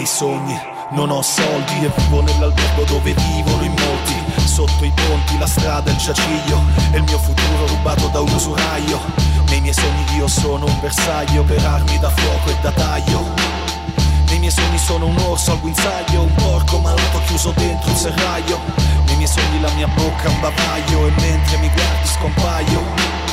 miei sogni. Non ho soldi e vivo nell'albergo dove vivono in molti. Sotto i ponti, la strada, il giaciglio E il mio futuro rubato da un usuraio. Nei miei sogni io sono un bersaglio Per armi da fuoco e da taglio. Nei miei sogni sono un orso al guinzaglio Un porco malato chiuso dentro un serraglio. Nei miei sogni la mia bocca è un bavaglio E mentre mi guardi scompaio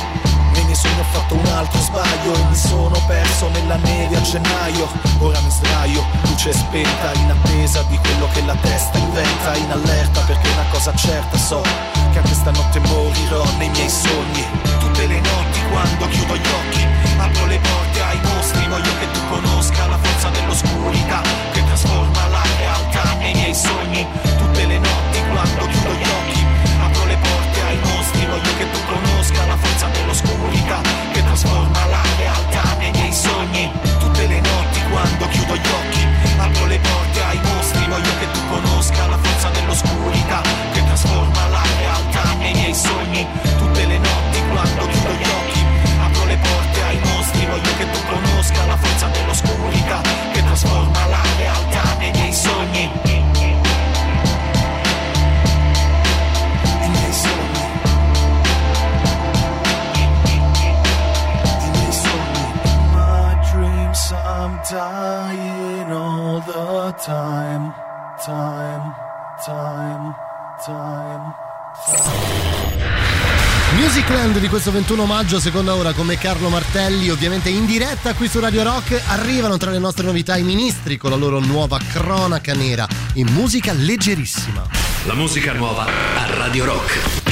sogni ho fatto un altro sbaglio e mi sono perso nella neve a gennaio. Ora mi sdraio, luce spenta, in attesa di quello che la testa inventa. In allerta perché una cosa certa so, che anche stanotte morirò nei miei sogni. Tutte le notti quando chiudo gli occhi, apro le porte ai mostri. Voglio che tu conosca la forza dell'oscurità, che trasforma la realtà nei miei sogni. Tutte le notti quando chiudo gli occhi, forza dell'oscurità che trasforma la realtà nei miei sogni. Tutte le notti quando chiudo gli occhi, apro le porte ai mostri. Voglio che tu conosca la forza dell'oscurità che trasforma la realtà nei miei sogni. Tutte le notti quando chiudo gli occhi, apro le porte ai mostri. Voglio che tu conosca la forza dell'oscurità dying all the time time time time Musicland di questo 21 maggio, seconda ora come Carlo Martelli, ovviamente in diretta qui su Radio Rock. Arrivano tra le nostre novità i ministri con la loro nuova cronaca nera in musica leggerissima. La musica nuova a Radio Rock.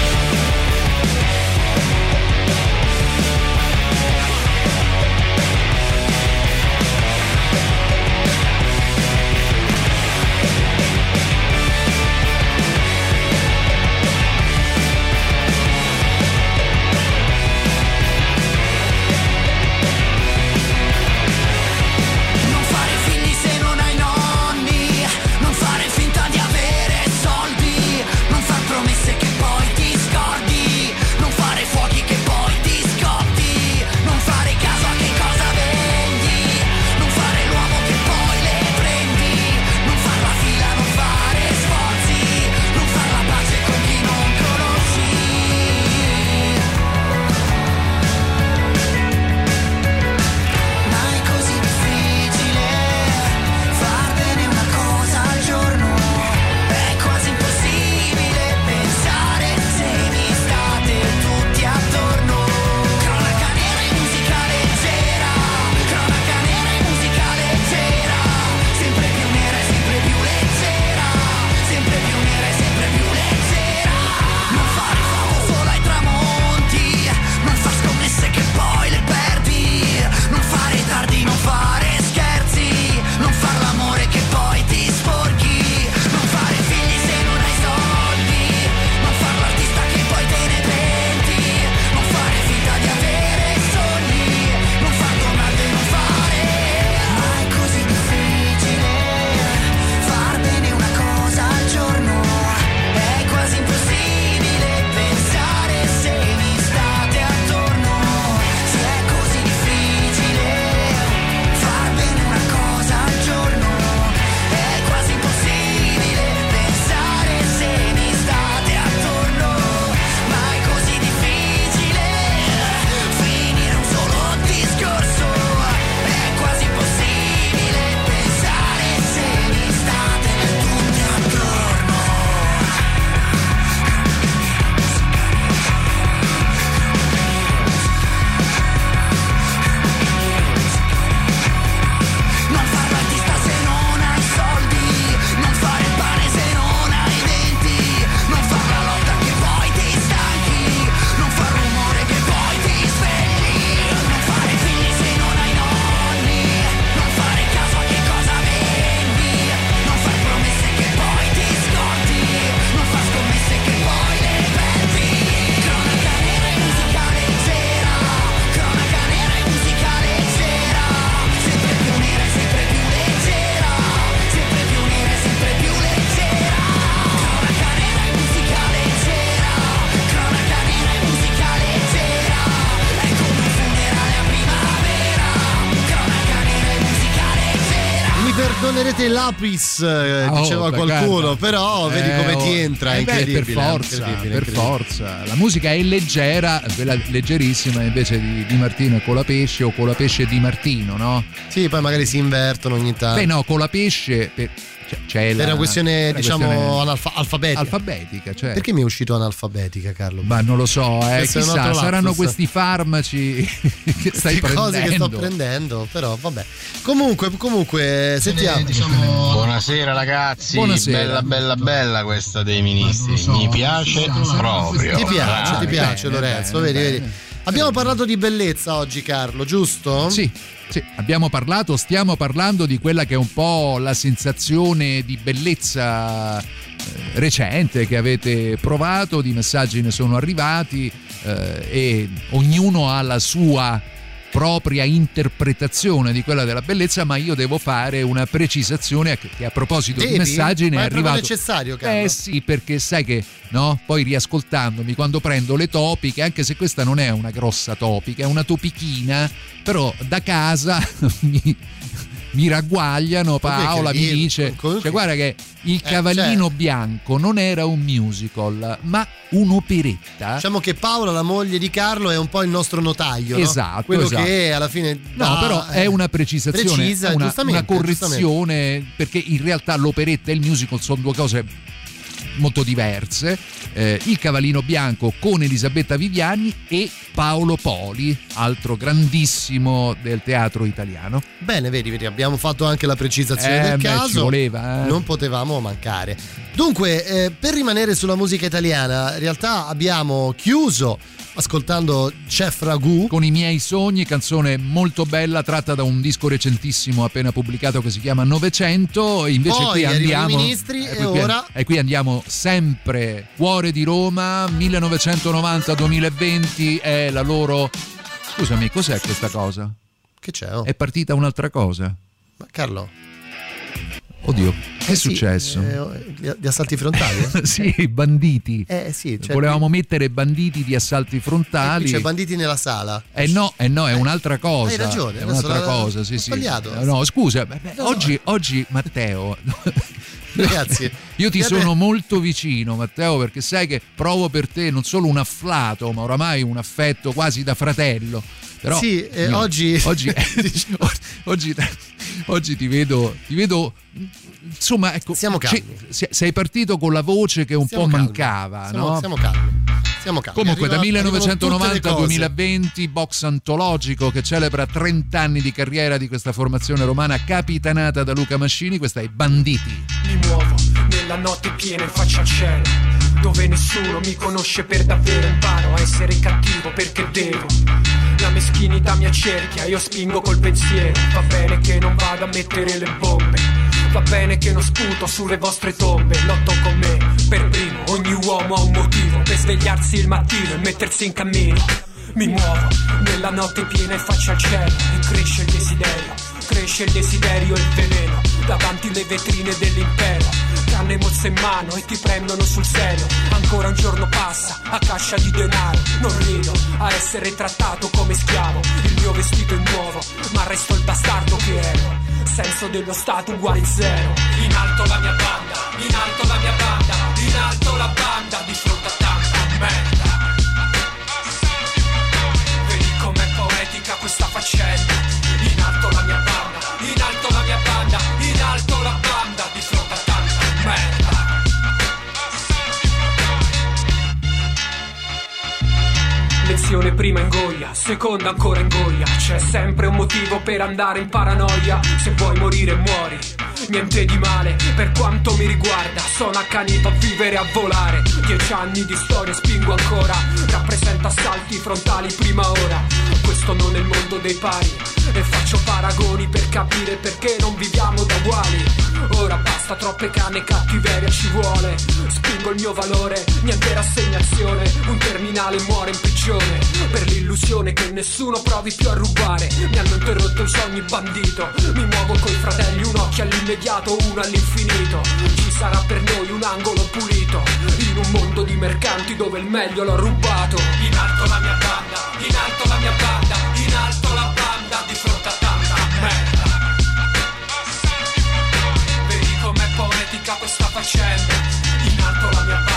L'apis, eh, Ah, oh, diceva qualcuno, guarda. però vedi Eh, come oh, ti entra, è eh beh, incredibile. per forza, incredibile, per incredibile. forza. La musica è leggera, quella leggerissima invece di, di Martino è Colapesce o Colapesce di Martino, no? Sì, poi magari si invertono ogni tanto. Beh no, Colapesce per, cioè, c'è la, una questione, diciamo, questione analfa- alfabetica. alfabetica, cioè. Perché mi è uscito analfabetica, Carlo? Ma non lo so, eh, chissà, saranno lapsus. questi farmaci (laughs) che stai prendendo. cose che sto prendendo, però vabbè. Comunque, comunque, sentiamo. Buonasera ragazzi, Buonasera. bella bella bella questa dei ministri, mi piace proprio. Ti piace, Bravi. ti piace bene, Lorenzo, bene, vedi, bene. vedi. Abbiamo parlato di bellezza oggi, Carlo, giusto? Sì, sì, abbiamo parlato, stiamo parlando di quella che è un po' la sensazione di bellezza eh, recente che avete provato, di messaggi ne sono arrivati eh, e ognuno ha la sua propria interpretazione di quella della bellezza, ma io devo fare una precisazione a- che a proposito di Devi? messaggi ne Ma è è arrivato. necessario, Carlo? Eh sì, perché sai che no? Poi riascoltandomi quando prendo le topiche, anche se questa non è una grossa topica, è una topichina, però da casa (laughs) mi, mi ragguagliano, Paola mi dice, cioè guarda che il Eh, cavallino cioè- bianco non era un musical, ma un'operetta. Diciamo che Paola, la moglie di Carlo, è un po' il nostro notaio. no? Esatto, Quello esatto. che alla fine. No, dà, però è eh, una precisazione, precisa, una, una correzione, perché in realtà l'operetta e il musical sono due cose molto diverse. Eh, il Cavallino Bianco con Elisabetta Viviani e Paolo Poli, altro grandissimo del teatro italiano. Bene, vedi, vedi, abbiamo fatto anche la precisazione Eh, del beh, caso. ci voleva, eh. Non potevamo mancare. Dunque, eh, per rimanere sulla musica italiana, in realtà abbiamo chiuso ascoltando Chef Ragu. Con i miei sogni, canzone molto bella tratta da un disco recentissimo appena pubblicato che si chiama 900. Invece Poi qui andiamo. ministri e qui- qui- ora- e qui andiamo sempre cuore di Roma, 1990-2020 è la loro. Scusami, cos'è questa cosa? Che c'è? oh? È partita un'altra cosa. Ma Carlo. Oddio, che è Eh sì, successo? eh, gli- assalti frontali? eh? (laughs) sì, banditi. Eh sì, cioè, Volevamo mettere banditi di assalti frontali. c'è banditi nella sala. Eh no, eh no, è un'altra cosa. hai ragione, È un'altra la- cosa, sì, ho sì. sbagliato. Eh, No, scusa, beh, beh, No, no. oggi, oggi Matteo. (laughs) (laughs) Ragazzi, Io ti sono molto vicino, Matteo, perché sai che provo per te non solo un afflato, ma oramai un affetto quasi da fratello. Però, Sì, eh, oggi- oggi, (laughs) (laughs) oggi, oggi ti vedo, ti vedo. Insomma, ecco, Siamo calmi. ci- sei partito con la voce che un Siamo po' calmi. mancava, siamo, no? siamo calmi. Siamo calmi. Comunque da Arriva- arrivano tutte le 1990 a cose. 2020 box antologico che celebra 30 anni di carriera di questa formazione romana capitanata da Luca Mascini, questa è Banditi. Mi muovo nella notte piena in faccia al cielo Dove nessuno mi conosce per davvero Imparo a essere cattivo perché devo La meschinità mi accerchia, io spingo col pensiero Va bene che non vado a mettere le bombe Va bene che non sputo sulle vostre tombe. Lotto con me, per primo Ogni uomo ha un motivo. Per svegliarsi il mattino e mettersi in cammino. Mi muovo nella notte piena e faccia al cielo. E cresce il desiderio, cresce il desiderio e il veleno. Davanti le vetrine dell'impero. Canne mozze in mano e ti prendono sul serio. Ancora un giorno passa a cascia di denaro. Non rido a essere trattato come schiavo. Il mio vestito è nuovo, ma resto il bastardo che ero. Senso dello stato uguale zero. In alto la mia banda, in alto la mia banda, in alto la banda di fronte a tanta merda. Vedi com'è poetica questa faccenda In alto la mia banda, Lezione prima ingoia, seconda ancora ingoia C'è sempre un motivo per andare in paranoia. Se vuoi morire muori. Niente di male, per quanto mi riguarda. Sono accanito a vivere e a volare. Dieci anni di storia spingo ancora. Rappresento assalti frontali prima ora. Questo non è il mondo dei pari. E faccio paragoni per capire perché non viviamo da uguali. Ora basta troppe canne cattiveria ci vuole. Spingo il mio valore, niente rassegnazione. Un terminale muore in prigione. Per l'illusione che nessuno provi più a rubare. Mi hanno interrotto i sogni bandito. Mi muovo coi fratelli, un occhio all'immediato, uno all'infinito. Ci sarà per noi un angolo pulito. In un mondo di mercanti dove il meglio l'ho rubato. In alto la mia banda, in alto la mia banda questa faccenda, in alto la mia barra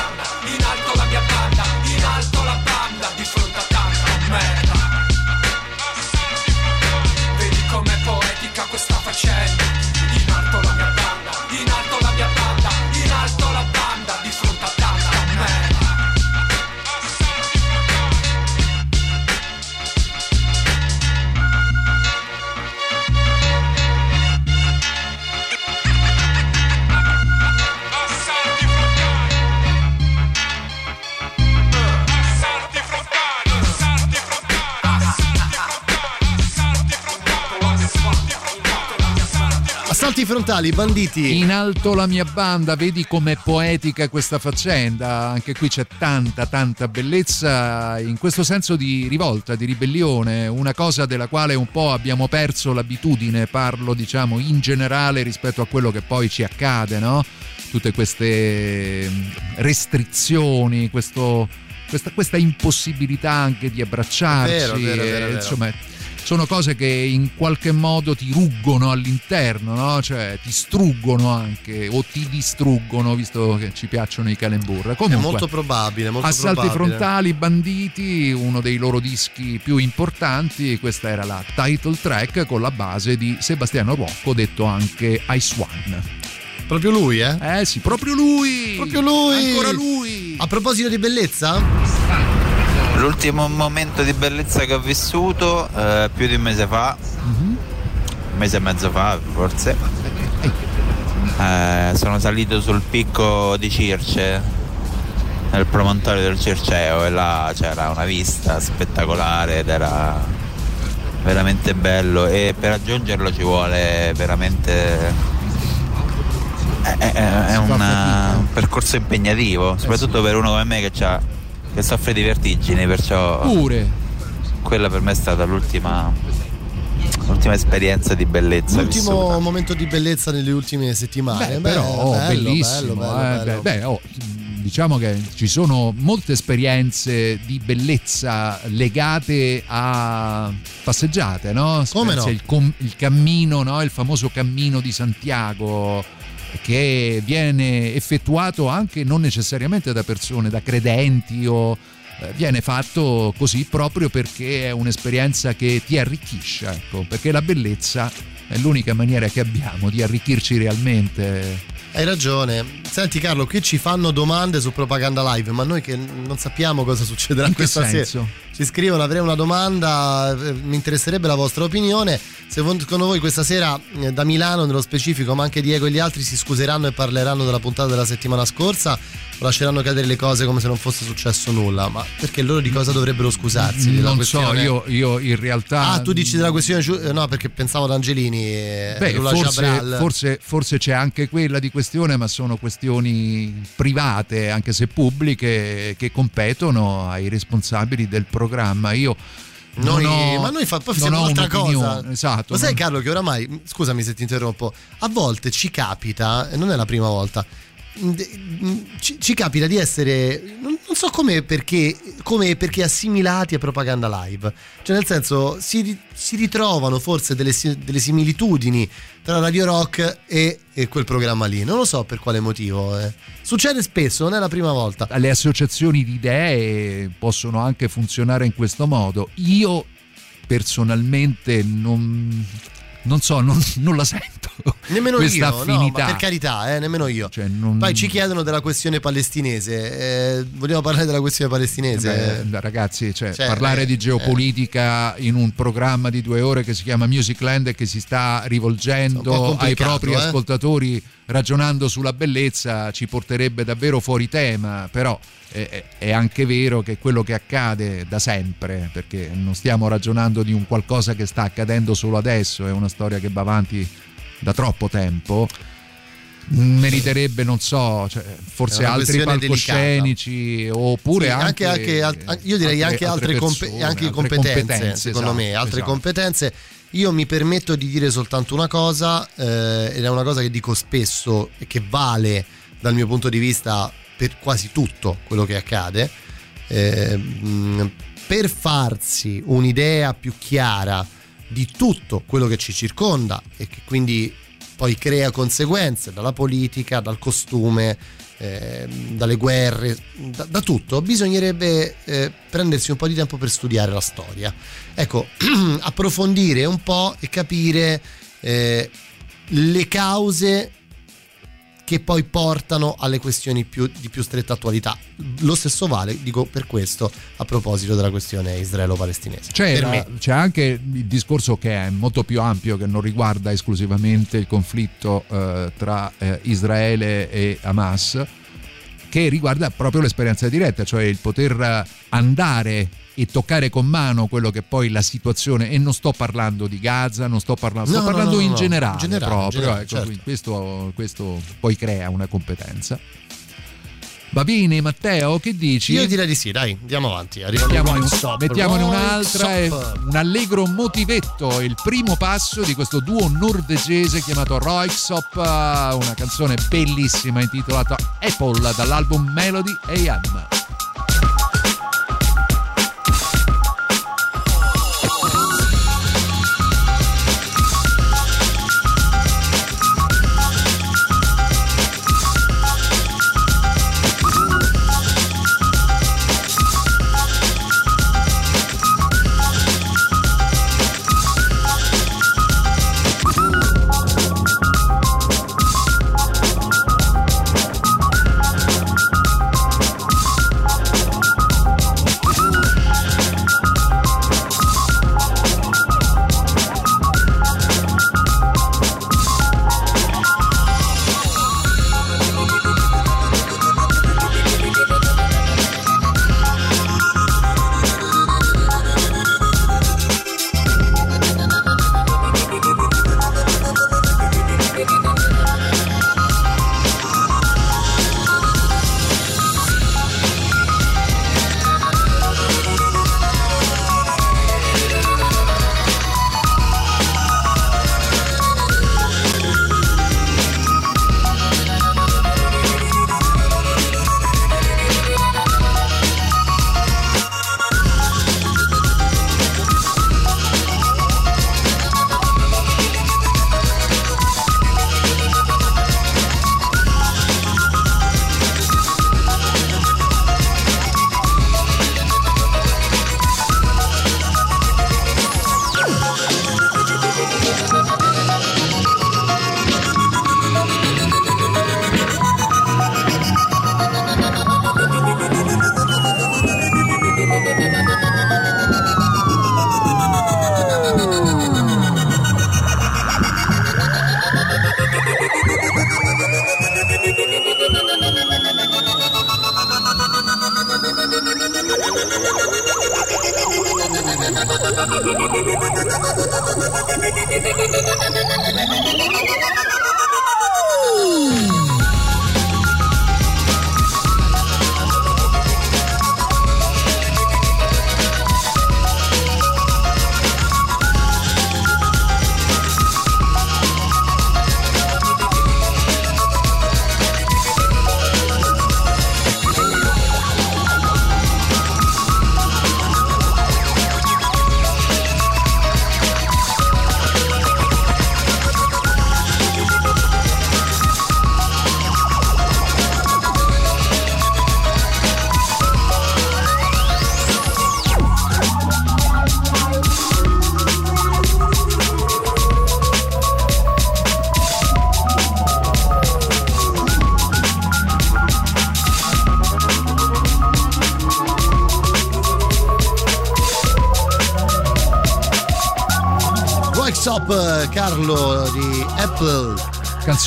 Assalti frontali, banditi. In alto la mia banda, vedi com'è poetica questa faccenda. Anche qui c'è tanta, tanta bellezza in questo senso di rivolta, di ribellione, una cosa della quale un po' abbiamo perso l'abitudine, parlo diciamo in generale rispetto a quello che poi ci accade, no? Tutte queste mm, restrizioni, questo, questa, questa impossibilità anche di abbracciarci, Vero, vero, vero, eh, vero. insomma sono cose che in qualche modo ti ruggono all'interno, no? cioè ti struggono anche o ti distruggono, visto che ci piacciono i calembur. È Comunque, molto probabile, molto Assalti probabile. frontali, banditi, uno dei loro dischi più importanti. Questa era la title track con la base di Sebastiano Rocco, detto anche Ice One. Proprio lui, eh? Eh sì, proprio lui! Proprio lui! Ancora lui! A proposito di bellezza? L'ultimo momento di bellezza che ho vissuto eh, più di un mese fa, un mese e mezzo fa forse, eh, sono salito sul picco di Circe, nel promontorio del Circeo e là c'era una vista spettacolare ed era veramente bello. E per raggiungerlo ci vuole veramente... È, è- è una- un percorso impegnativo, soprattutto per uno come me che, c'ha- che soffre di vertigini, perciò Pure. quella per me è stata l'ultima, l'ultima esperienza di bellezza vissuta. L'ultimo momento di bellezza nelle ultime settimane. Beh, però oh, bello, bellissimo. bello, bello, eh, bello. beh, oh, diciamo che ci sono molte esperienze di bellezza legate a passeggiate, no? Come no? Il, com- il cammino, no? il famoso cammino di Santiago che viene effettuato anche non necessariamente da persone, da credenti o eh, viene fatto così proprio perché è un'esperienza che ti arricchisce, ecco, perché la bellezza è l'unica maniera che abbiamo di arricchirci realmente. Hai ragione. Senti Carlo, qui ci fanno domande su Propaganda Live, ma noi che non sappiamo cosa succederà In questa senso? sera. Ci scrivono, avrei una domanda, eh, mi interesserebbe la vostra opinione. Secondo voi questa sera eh, da Milano nello specifico, ma anche Diego e gli altri si scuseranno e parleranno della puntata della settimana scorsa lasceranno cadere le cose come se non fosse successo nulla? Ma perché loro di cosa dovrebbero scusarsi? Non so, io, io in realtà... Ah, tu dici della questione eh, No, perché pensavo ad Angelini e Beh, forse, forse- forse c'è anche quella di questione, ma sono questioni private, anche se pubbliche, che competono ai responsabili del programma. Io Noi, ho, ma noi fa, poi ho un'altra cosa. Esatto. Lo sai, Carlo, che oramai, scusami se ti interrompo, a volte ci capita, e non è la prima volta, ci, ci capita di essere, non, non so come perché, come perché assimilati a propaganda live. Cioè, nel senso, si, si ritrovano forse delle, delle similitudini tra Radio Rock e, e quel programma lì. Non lo so per quale motivo. eh. Succede spesso, non è la prima volta. le associazioni di idee possono anche funzionare in questo modo. Io personalmente non, non so, non, non la sento. Nemmeno questa io, no, ma affinità. per carità, eh, nemmeno io. Cioè, non- Poi ci chiedono della questione palestinese. eh, vogliamo parlare della questione palestinese? Beh, ragazzi, cioè, Cioè, parlare eh, di geopolitica in un programma di due ore che si chiama Musicland e che si sta rivolgendo ai propri eh. ascoltatori ragionando sulla bellezza ci porterebbe davvero fuori tema, però è, è- anche vero che quello che accade da sempre, perché non stiamo ragionando di un qualcosa che sta accadendo solo adesso, è una storia che va avanti da troppo tempo. Meriterebbe, non so, cioè, forse altri palcoscenici oppure Sì, anche, anche alt- io direi anche altre, compe- persone, anche altre competenze, secondo esatto, me, altre esatto. competenze. Io mi permetto di dire soltanto una cosa, eh, ed è una cosa che dico spesso e che vale dal mio punto di vista per quasi tutto quello che accade. Eh, per farsi un'idea più chiara di tutto quello che ci circonda e che quindi poi crea conseguenze dalla politica, dal costume, eh, dalle guerre, da, da tutto, bisognerebbe eh, prendersi un po' di tempo per studiare la storia. Ecco, (clears throat) approfondire un po' e capire eh, le cause che poi portano alle questioni più, di più stretta attualità. Lo stesso vale, dico per questo, a proposito della questione israelo-palestinese. C'è, la- c'è anche il discorso che è molto più ampio, che non riguarda esclusivamente il conflitto eh, tra eh, Israele e Hamas, che riguarda proprio l'esperienza diretta, cioè il poter andare e toccare con mano quello che poi la situazione e non sto parlando di Gaza, non sto parlando, sto No, parlando no, in, no, generale in generale, proprio, in generale, ecco, certo. questo, questo poi crea una competenza. Va bene Matteo, che dici? Io direi di sì, dai, andiamo avanti. Roy un- Stop, mettiamone un'altra, Stop. un allegro motivetto, il primo passo di questo duo norvegese chiamato Royksop, una canzone bellissima intitolata Apple dall'album Melody AM.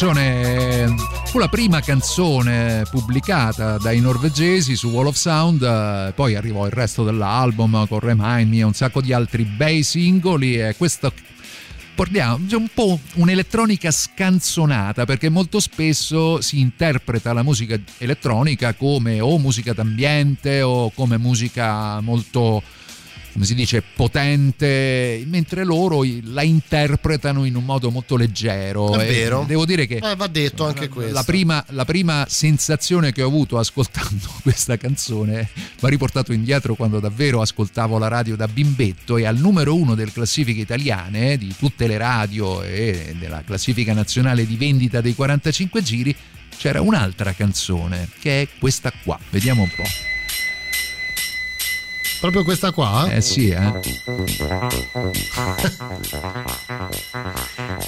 Canzone fu la prima canzone pubblicata dai norvegesi su Wall of Sound, eh, poi arrivò il resto dell'album con Remind Me e un sacco di altri bei singoli e questo portiamo un po' un'elettronica scanzonata perché molto spesso si interpreta la musica elettronica come o musica d'ambiente o come musica molto come si dice potente mentre loro la interpretano in un modo molto leggero È vero. devo dire che Eh, va detto anche questo. la prima, la prima sensazione che ho avuto ascoltando (laughs) questa canzone mi ha riportato indietro quando davvero ascoltavo la radio da bimbetto e al numero uno delle classifiche italiane di tutte le radio e della classifica nazionale di vendita dei 45 giri c'era un'altra canzone che è questa qua. Vediamo un po'. Proprio questa qua? Eh? eh sì, eh.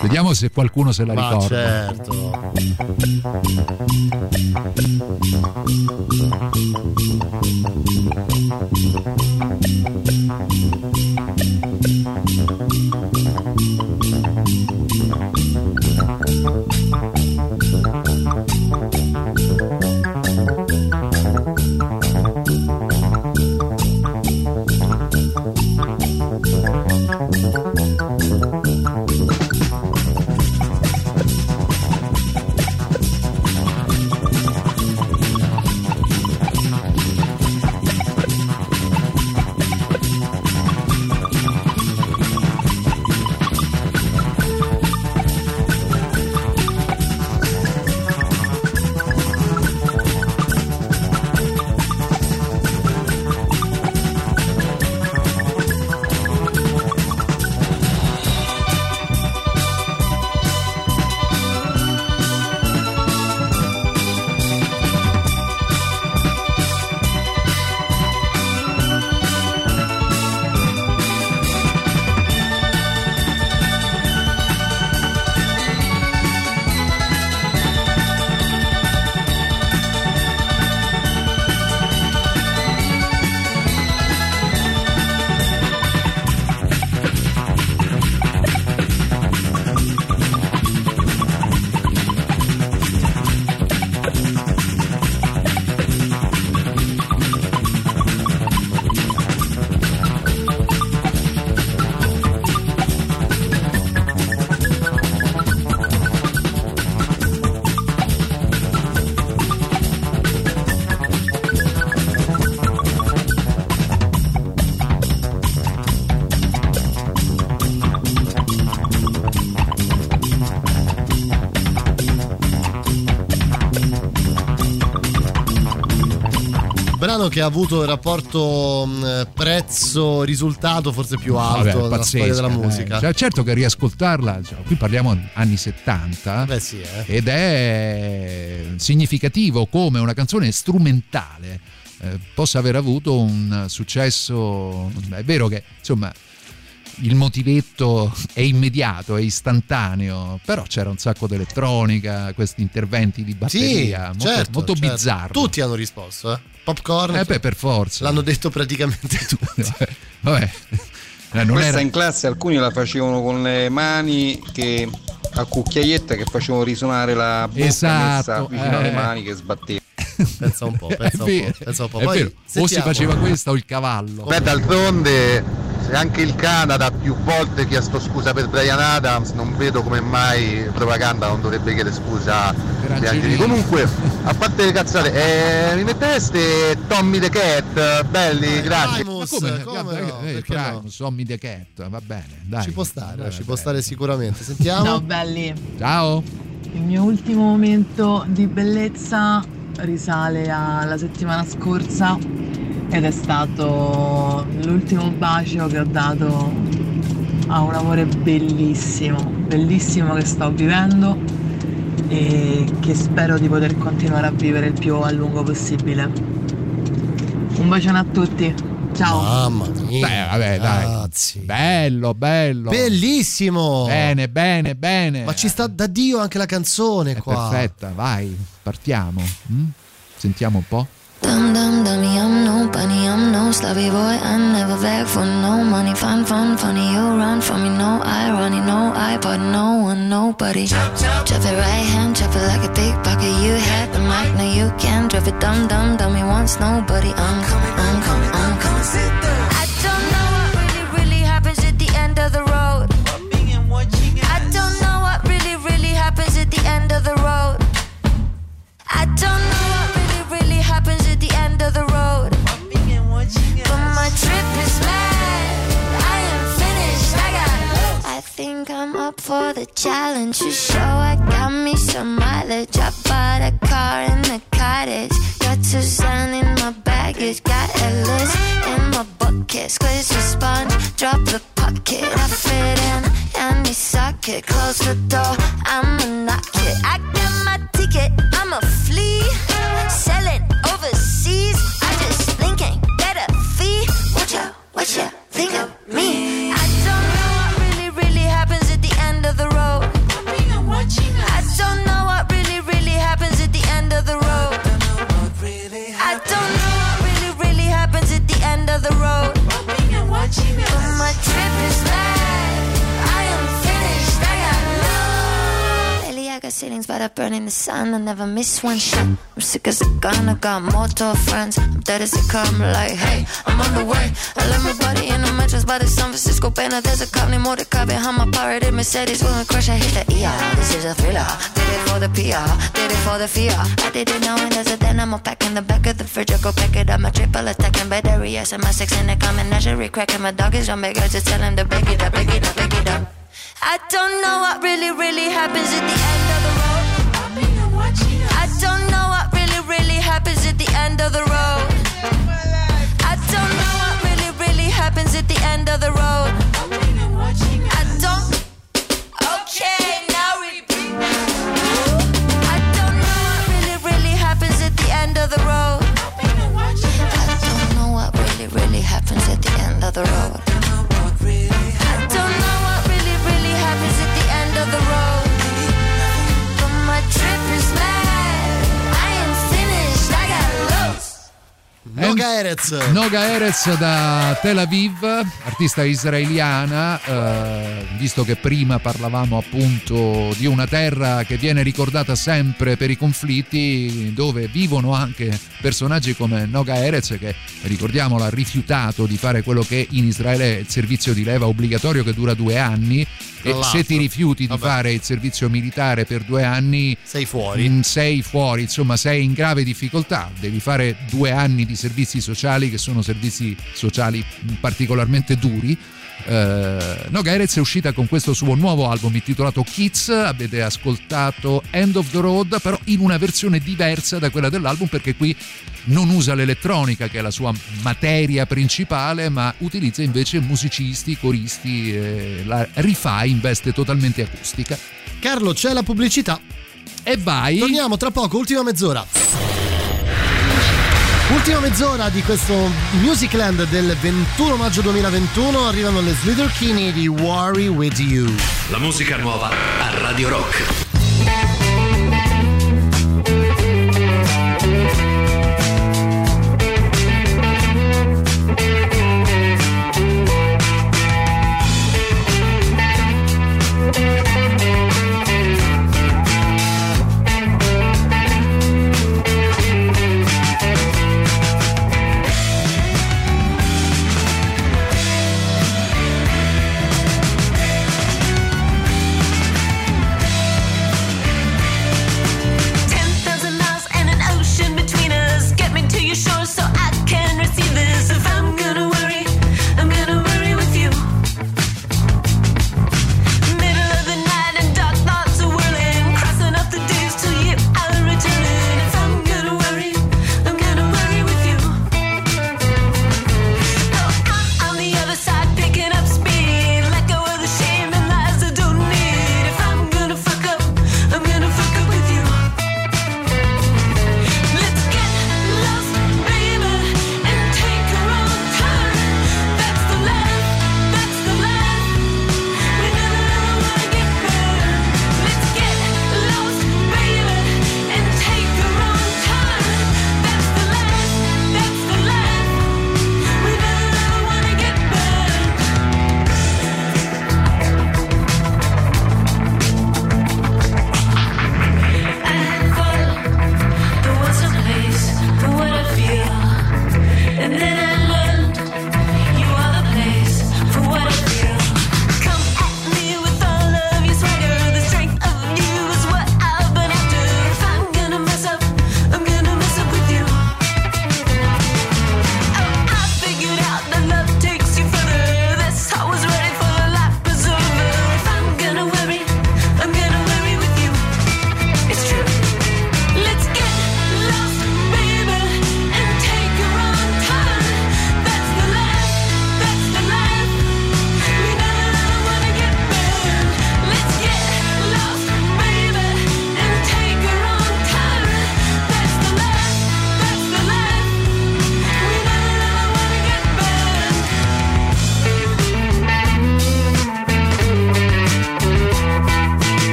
Vediamo se qualcuno se la Ma ricorda. Certo. Brano che ha avuto il rapporto mh, prezzo-risultato forse più alto Vabbè, nella pazzesca, storia della musica. Cioè, certo che riascoltarla, cioè, qui parliamo anni 70, Beh sì, eh. ed è significativo come una canzone strumentale eh, possa aver avuto un successo. È vero che insomma il motivetto è immediato, è istantaneo, però c'era un sacco di elettronica, questi interventi di Sì, batteria, molto, certo, molto certo. bizzarro. Tutti hanno risposto, eh. Popcorn. Eh beh, per forza. L'hanno detto praticamente (laughs) tutti. Vabbè. Eh, non Questa era- in classe alcuni la facevano con le mani che a cucchiaietta che facevano risuonare la bocca Esatto, messa vicino eh. alle mani che sbatteva. Pensa un po', pensa (laughs) un po', pensa un po'. Poi, o si faceva questa o il cavallo. Beh, d'altronde, se anche il Canada più volte chiesto scusa per Brian Adams, non vedo come mai propaganda non dovrebbe chiedere scusa angeli. Angelini. Comunque, a parte le cazzate, eh, mi mettereste Tommy the Cat? Belli, grazie. Ma come? eh, Primus, Tommy the Cat, va bene, dai. Ci può stare, Vabbè, ci può bene. stare sicuramente. Sentiamo. Ciao belli. Ciao. Il mio ultimo momento di bellezza risale alla settimana scorsa ed è stato l'ultimo bacio che ho dato a un amore bellissimo, bellissimo che sto vivendo e che spero di poter continuare a vivere il più a lungo possibile. Un bacione a tutti. Ciao. Mamma mia. Beh, vabbè, dai. Ragazzi. Bello, bello. Bellissimo. Bene, bene, bene. Ma ci sta da Dio anche la canzone È qua. perfetta, vai, partiamo. mm? Sentiamo un po'. Dum dum dummy, I'm no bunny, I'm no sloppy boy. I never beg for no money. Fun, fun, funny, you run from me. No irony, no iPod, no one, nobody. Chop, chop. chop it right hand, chop it like a big bucket. You had the mic, now you can drop it. Dum dum dummy, wants nobody. I'm coming, I'm coming, up for the challenge. You show I got me some mileage. I bought a car in the cottage. Got Suzanne in my baggage. Got Ellis in my bucket. Squeeze the sponge. Drop the pocket. I fit in any socket. Close the door. I'ma knock it. I got my ticket. I'm a flea. Selling overseas. I just think ain't better fee. Watch out, watch out. Think of me. China. Ceilings, but I burn in the sun. I never miss one shot. I'm sick as a gun. I got mortal friends. I'm dead as a come. Like, hey, I'm on the way. I left my body in the mattress by the San Francisco Banner. There's a cop named Mordecai behind my pirated Mercedes. When we crash, I hit the ER. This is a thriller. Did it for the PR. Did it for the fear. I know it as a then I'm back in the back of the fridge. I go back it up. My triple attacking battery. Yes, and my six in the common menagerie. Cracking my dog is on big. I just tell him to beg it up, beg it up, beg it up. I don't know what really, really happens at the end end of the road. I don't know what really, really happens at the end of the road. I don't. Okay, now repeat. I don't know what really, really happens at the end of the road. I don't know what really, really happens at the end of the road. Noga Erez. Noga Erez da Tel Aviv, artista israeliana, eh, visto che prima parlavamo appunto di una terra che viene ricordata sempre per i conflitti, dove vivono anche personaggi come Noga Erez che, ricordiamolo, ha rifiutato di fare quello che in Israele è il servizio di leva obbligatorio che dura due anni. E se ti rifiuti di Vabbè. fare il servizio militare per due anni, sei fuori. Mm, sei fuori, insomma, sei in grave difficoltà. Devi fare due anni di servizi sociali che sono servizi sociali particolarmente duri. Eh, no, Gairez è uscita con questo suo nuovo album intitolato Kids, avete ascoltato End of the Road, però in una versione diversa da quella dell'album perché qui non usa l'elettronica che è la sua materia principale, ma utilizza invece musicisti, coristi, eh, la rifà in veste totalmente acustica. Carlo, c'è la pubblicità. E vai. Torniamo tra poco, ultima mezz'ora. Ultima mezz'ora di questo Musicland del 21 maggio 2021 arrivano le Slitherkini di Worry With You. La musica nuova a Radio Rock.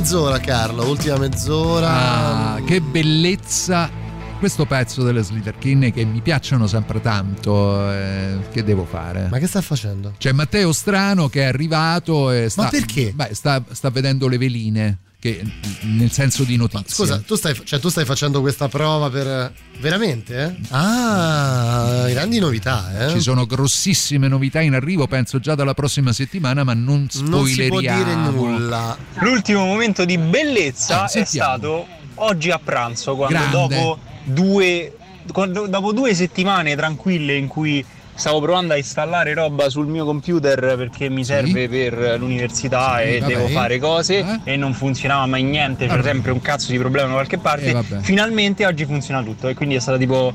Mezz'ora, Carlo, ultima mezz'ora. Ah, che bellezza questo pezzo delle Slitherkin che mi piacciono sempre tanto. eh, che devo fare? Ma che sta facendo? C'è Matteo Strano che è arrivato e sta. Ma perché? Beh, sta, sta vedendo le veline. Che, nel senso di notizia. Scusa, tu stai, cioè, tu stai facendo questa prova per. Veramente? Eh? Ah, grandi novità, eh? Ci sono grossissime novità in arrivo, penso già dalla prossima settimana, ma non spoileriamo. Non si può dire nulla. L'ultimo momento di bellezza Ah, è sentiamo. stato oggi a pranzo, quando dopo due, quando- dopo due settimane tranquille in cui stavo provando a installare roba sul mio computer perché mi serve per l'università Sì, e vabbè. devo fare cose Eh? e non funzionava mai niente, c'era Vabbè. sempre un cazzo di problema da qualche parte. Eh. Finalmente oggi funziona tutto e quindi è stato tipo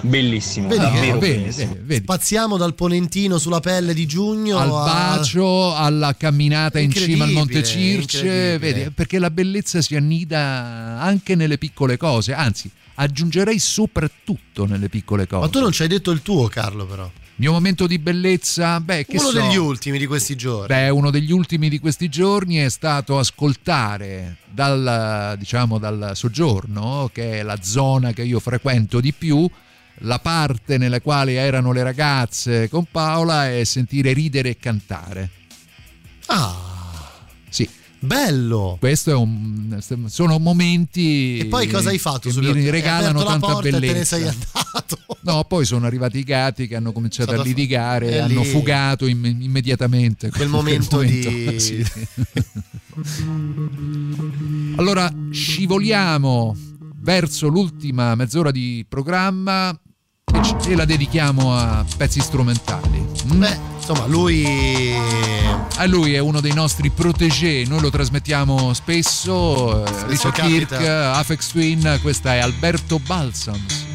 Bellissimo, Vedi davvero vedi, bellissimo. vedi, vedi. Spaziamo dal ponentino sulla pelle di giugno al a- bacio, alla camminata in cima al Monte Circe, vedi, perché la bellezza si annida anche nelle piccole cose, anzi aggiungerei soprattutto nelle piccole cose. Ma tu non ci hai detto il tuo, Carlo, però. Il mio momento di bellezza, beh, che Uno so, degli ultimi di questi giorni. Beh, uno degli ultimi di questi giorni è stato ascoltare dal, diciamo, dal soggiorno, che è la zona che io frequento di più, la parte nella quale erano le ragazze con Paola e sentire ridere e cantare. Ah, Sì. Bello. Questo è un, sono momenti E poi cosa hai fatto? che mi regalano tanta e te ne bellezza. sei andato. (laughs) No, poi sono arrivati i gatti che hanno cominciato a litigare e hanno lì- fugato imm- immediatamente. Quel momento di- (laughs) sì. allora, scivoliamo verso l'ultima mezz'ora di programma e, la dedichiamo a pezzi strumentali. Beh, insomma, lui A lui è uno dei nostri protégé, noi lo trasmettiamo spesso. Richard. Kirk, Afex Twin, questa è Alberto Balsams.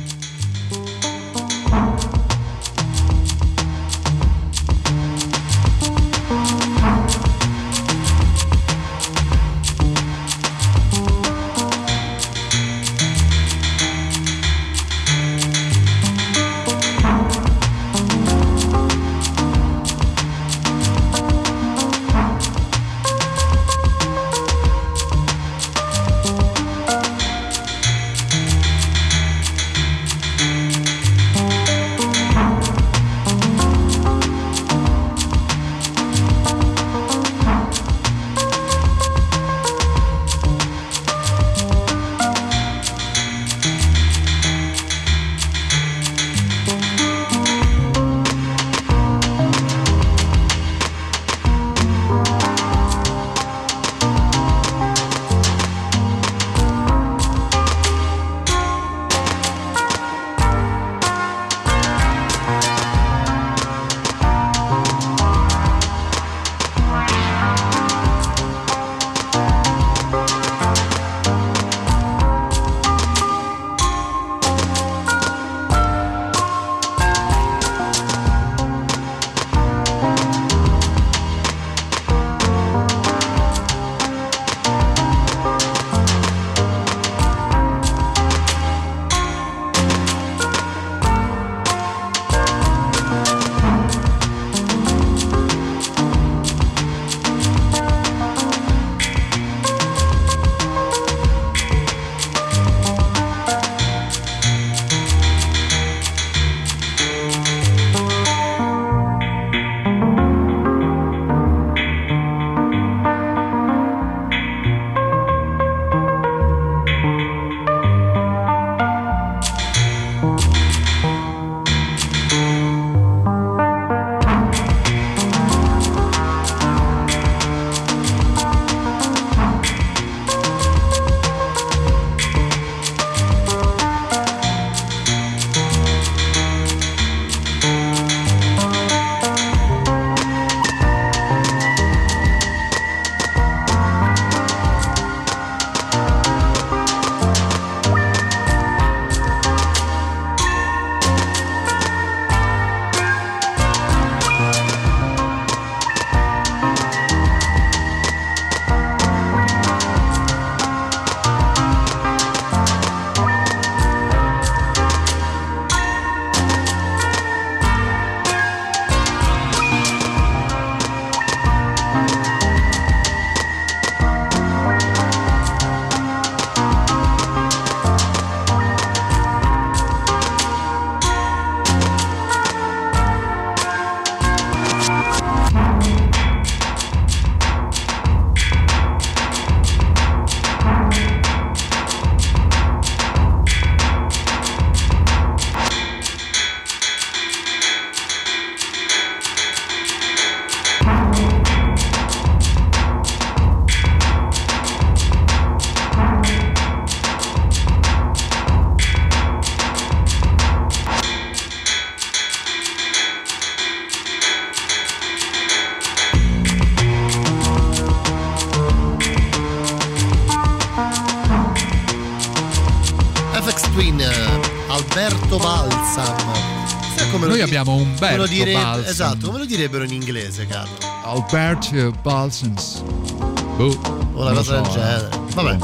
Dire- Balsam. Esatto, come lo direbbero in inglese, Carlo? Albert Balsams. Boh, O una cosa lo del so, genere. eh. Vabbè.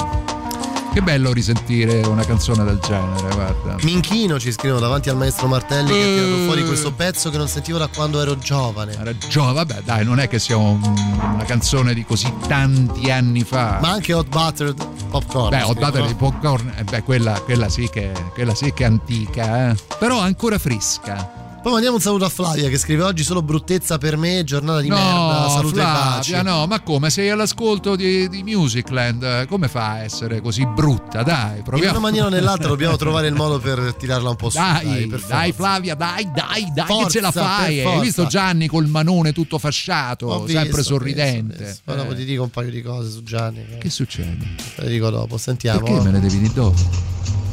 Che bello risentire una canzone del genere, guarda. Minchino ci scrivono davanti al maestro Martelli che ha tirato Eh. fuori questo pezzo che non sentivo da quando ero giovane. Era giovane, vabbè, dai, non è che sia un- una canzone di così tanti anni fa. Ma anche Hot Buttered Popcorn. Beh, ho scrivono. dato dei popcorn, eh, beh, quella, quella sì che, quella sì che è antica, eh. però ancora fresca. Poi mandiamo un saluto a Flavia che scrive oggi solo bruttezza per me, giornata di no, merda, salute e baci. Flavia, no, ma come? Sei all'ascolto di, di Musicland, eh, come fa a essere così brutta? Dai, In proviamo. una maniera o nell'altra (laughs) dobbiamo trovare il modo per tirarla un po' su. Dai, Dai, dai. Flavia, dai, dai, dai, che Forza, ce la fai. per Hai visto Gianni col manone tutto fasciato, Ho sempre sorridente. visto, visto. Poi dopo Eh, ti dico un paio di cose su Gianni. Che succede? Te le dico dopo, sentiamo. Perché me le devi dire dopo?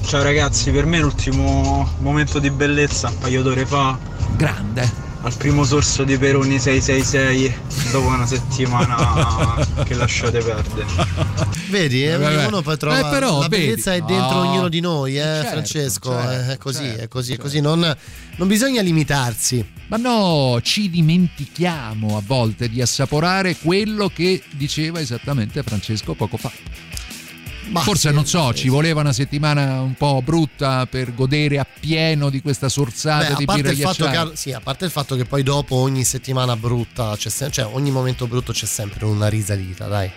Ciao ragazzi, per me l'ultimo momento di bellezza un paio d'ore fa. Grande. Al primo sorso di Peroni 666 dopo una settimana che lasciate perdere. Vedi, eh, Eh, vabbè. ognuno poi trova Eh, però, la bellezza vedi. è dentro No. ognuno di noi, eh, Certo, Francesco. certo, eh, è così, certo, è così, è così. Non, non bisogna limitarsi. Ma no, ci dimentichiamo a volte di assaporare quello che diceva esattamente Francesco poco fa. Forse non so, ci voleva una settimana un po' brutta per godere appieno di questa sorsata Beh, di birra ghiacciata. sì, a parte il fatto che poi dopo ogni settimana brutta, c'è se- cioè ogni momento brutto c'è sempre una risalita, dai.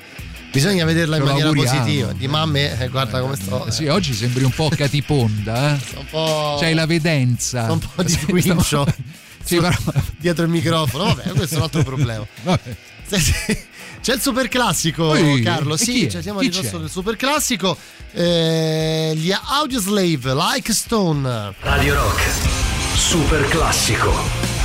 Bisogna vederla in maniera positiva. Di mamme, eh, guarda come sto. Eh sì, oggi sembri un po' catiponda, eh? (laughs) un po'. C'hai la vedenza. un po' di (laughs) Sì, squincio (laughs) Sì, però... dietro il microfono. Vabbè, questo è un altro problema. Vabbè. C'è il super classico, Carlo. Sì, cioè, siamo a Chi ridosso del super classico. Eh, gli Audioslave, Like Stone. Radio Rock, super classico.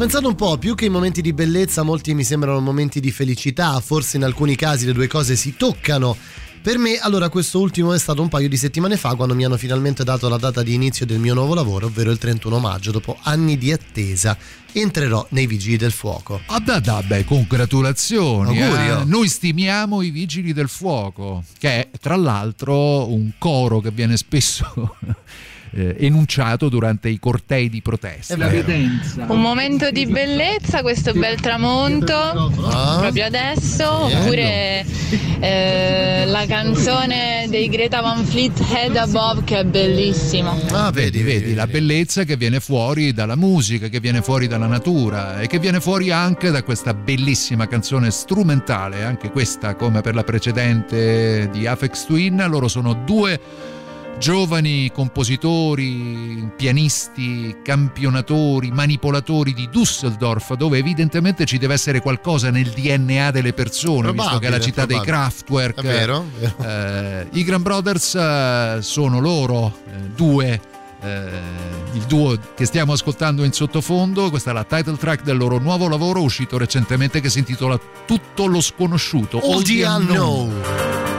Pensato un po', più che i momenti di bellezza, molti mi sembrano momenti di felicità, forse in alcuni casi le due cose si toccano. Per me, allora, questo ultimo è stato un paio di settimane fa quando mi hanno finalmente dato la data di inizio del mio nuovo lavoro, ovvero il 31 maggio, dopo anni di attesa. Entrerò nei Vigili del Fuoco. Ah, da, da, beh, congratulazioni. Auguri, eh. Noi stimiamo i Vigili del Fuoco, che è tra l'altro un coro che viene spesso (laughs) eh, enunciato durante i cortei di protesta. Un momento di bellezza, questo bel tramonto, Ah. proprio adesso, oppure eh, la canzone dei Greta Van Fleet Head Above che è bellissima. Ah, vedi, vedi, la bellezza che viene fuori dalla musica, che viene fuori dalla natura e che viene fuori anche da questa bellissima canzone strumentale, anche questa come per la precedente di Afex Twin, loro sono due giovani compositori, pianisti, campionatori, manipolatori di Düsseldorf, dove evidentemente ci deve essere qualcosa nel DNA delle persone, visto che è la Probabile, città dei probabile. Kraftwerk. È vero, vero. Eh, I Grand Brothers eh, sono loro eh, due. eh, il duo che stiamo ascoltando in sottofondo, questa è la title track del loro nuovo lavoro uscito recentemente che si intitola Tutto lo sconosciuto. All the unknown. Thank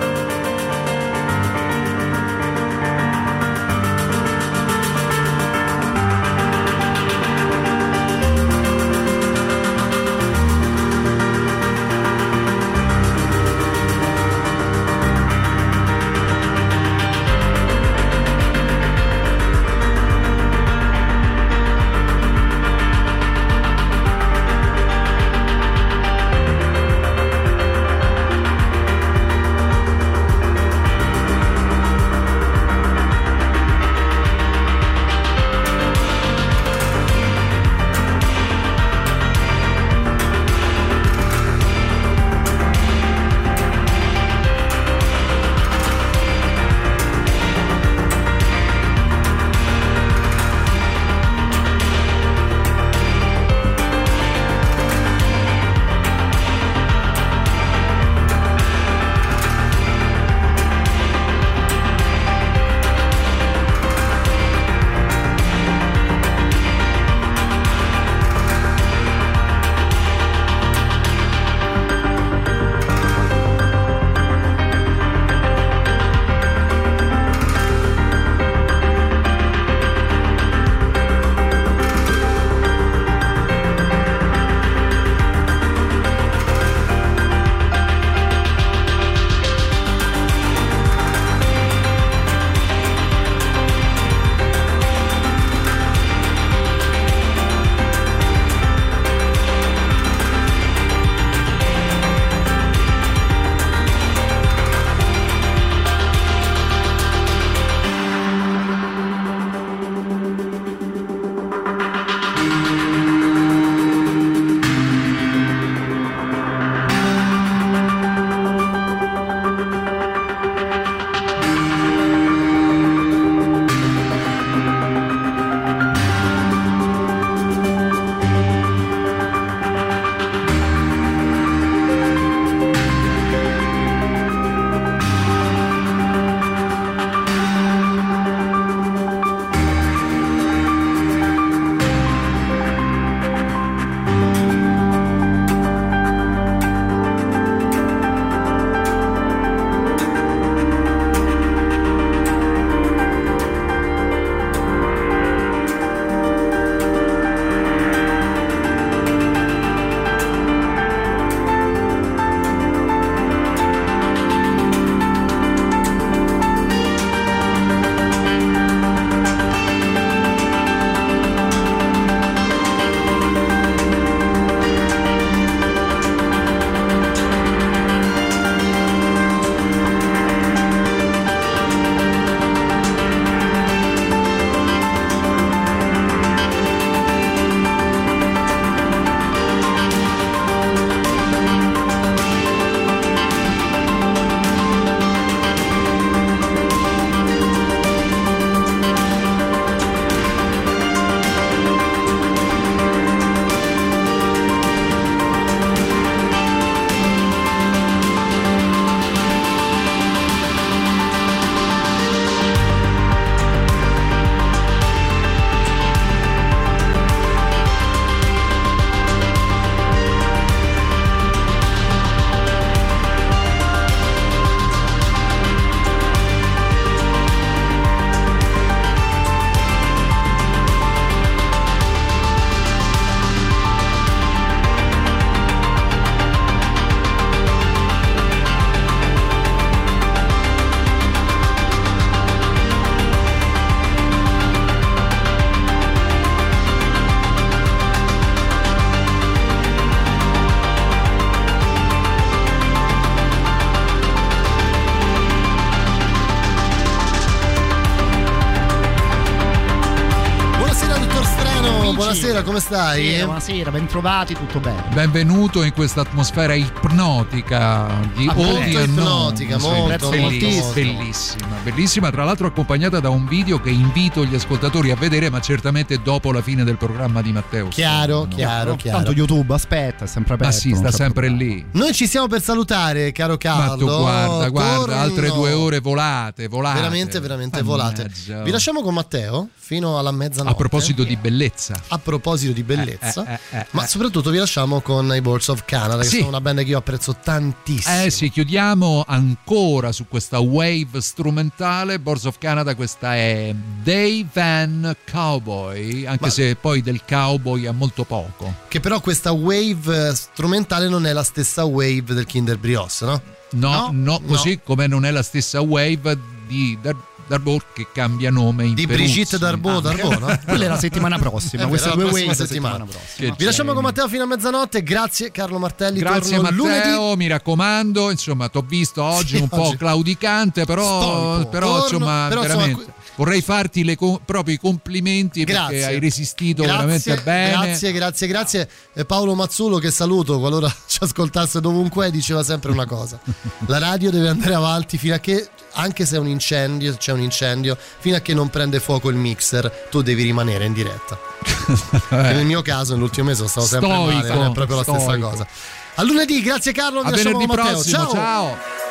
buonasera, come stai? Buonasera, buonasera, bentrovati, tutto bene. Benvenuto in questa atmosfera ipnotica di Ah, Odi molto e Non. ipnotica, Sì, molto, bellissima, moltissimo. Bellissima, tra l'altro accompagnata da un video che invito gli ascoltatori a vedere, ma certamente dopo la fine del programma di Matteo. Chiaro, chiaro, chiaro. Tanto YouTube aspetta, è sempre aperto. Ma sì, sta sempre lì. Noi ci stiamo per salutare, caro Carlo. Ma tu guarda, guarda, Torno. altre due ore volate, volate. Veramente, veramente volate. Mannaggia. Vi lasciamo con Matteo fino alla mezzanotte. A proposito di bellezza. A proposito di bellezza, Eh, eh, eh, ma eh. soprattutto vi lasciamo con i Balls of Canada, che Sì. sono una band che io apprezzo tantissimo. Eh sì, chiudiamo ancora su questa wave strumentale. Boards of Canada, questa è Day Van Cowboy, anche Ma- se poi del cowboy ha molto poco. Che però questa wave eh, strumentale non è la stessa wave del Kinder Brioche, no? No, no, così come non è la stessa wave di Dar- Darbour che cambia nome in Di Peruzzi. Brigitte Darbo, Ah, Darbo, no? (laughs) Quella è la settimana prossima, queste vero, due wave settimana. settimana prossima. Vi lasciamo con Matteo fino a mezzanotte. Grazie Carlo Martelli. Grazie Matteo, lunedì. mi raccomando, insomma, ti ho visto oggi Sì, un po' oggi- claudicante, però, però, Torno, insomma, però, insomma, veramente vorrei farti le co- proprio i complimenti Grazie. perché hai resistito Grazie, veramente bene. Grazie, grazie, grazie. E Paolo Mazzulo che saluto, qualora (laughs) ci ascoltasse dovunque, diceva sempre una cosa. La radio deve andare avanti fino a che, anche se è un incendio, c'è un incendio, fino a che non prende fuoco il mixer, tu devi rimanere in diretta. (laughs) Che nel mio caso, nell'ultimo mese, stavo sempre Stoico, male, non è proprio la stessa cosa. A lunedì, grazie Carlo, A venerdì Matteo. prossimo, ciao. ciao.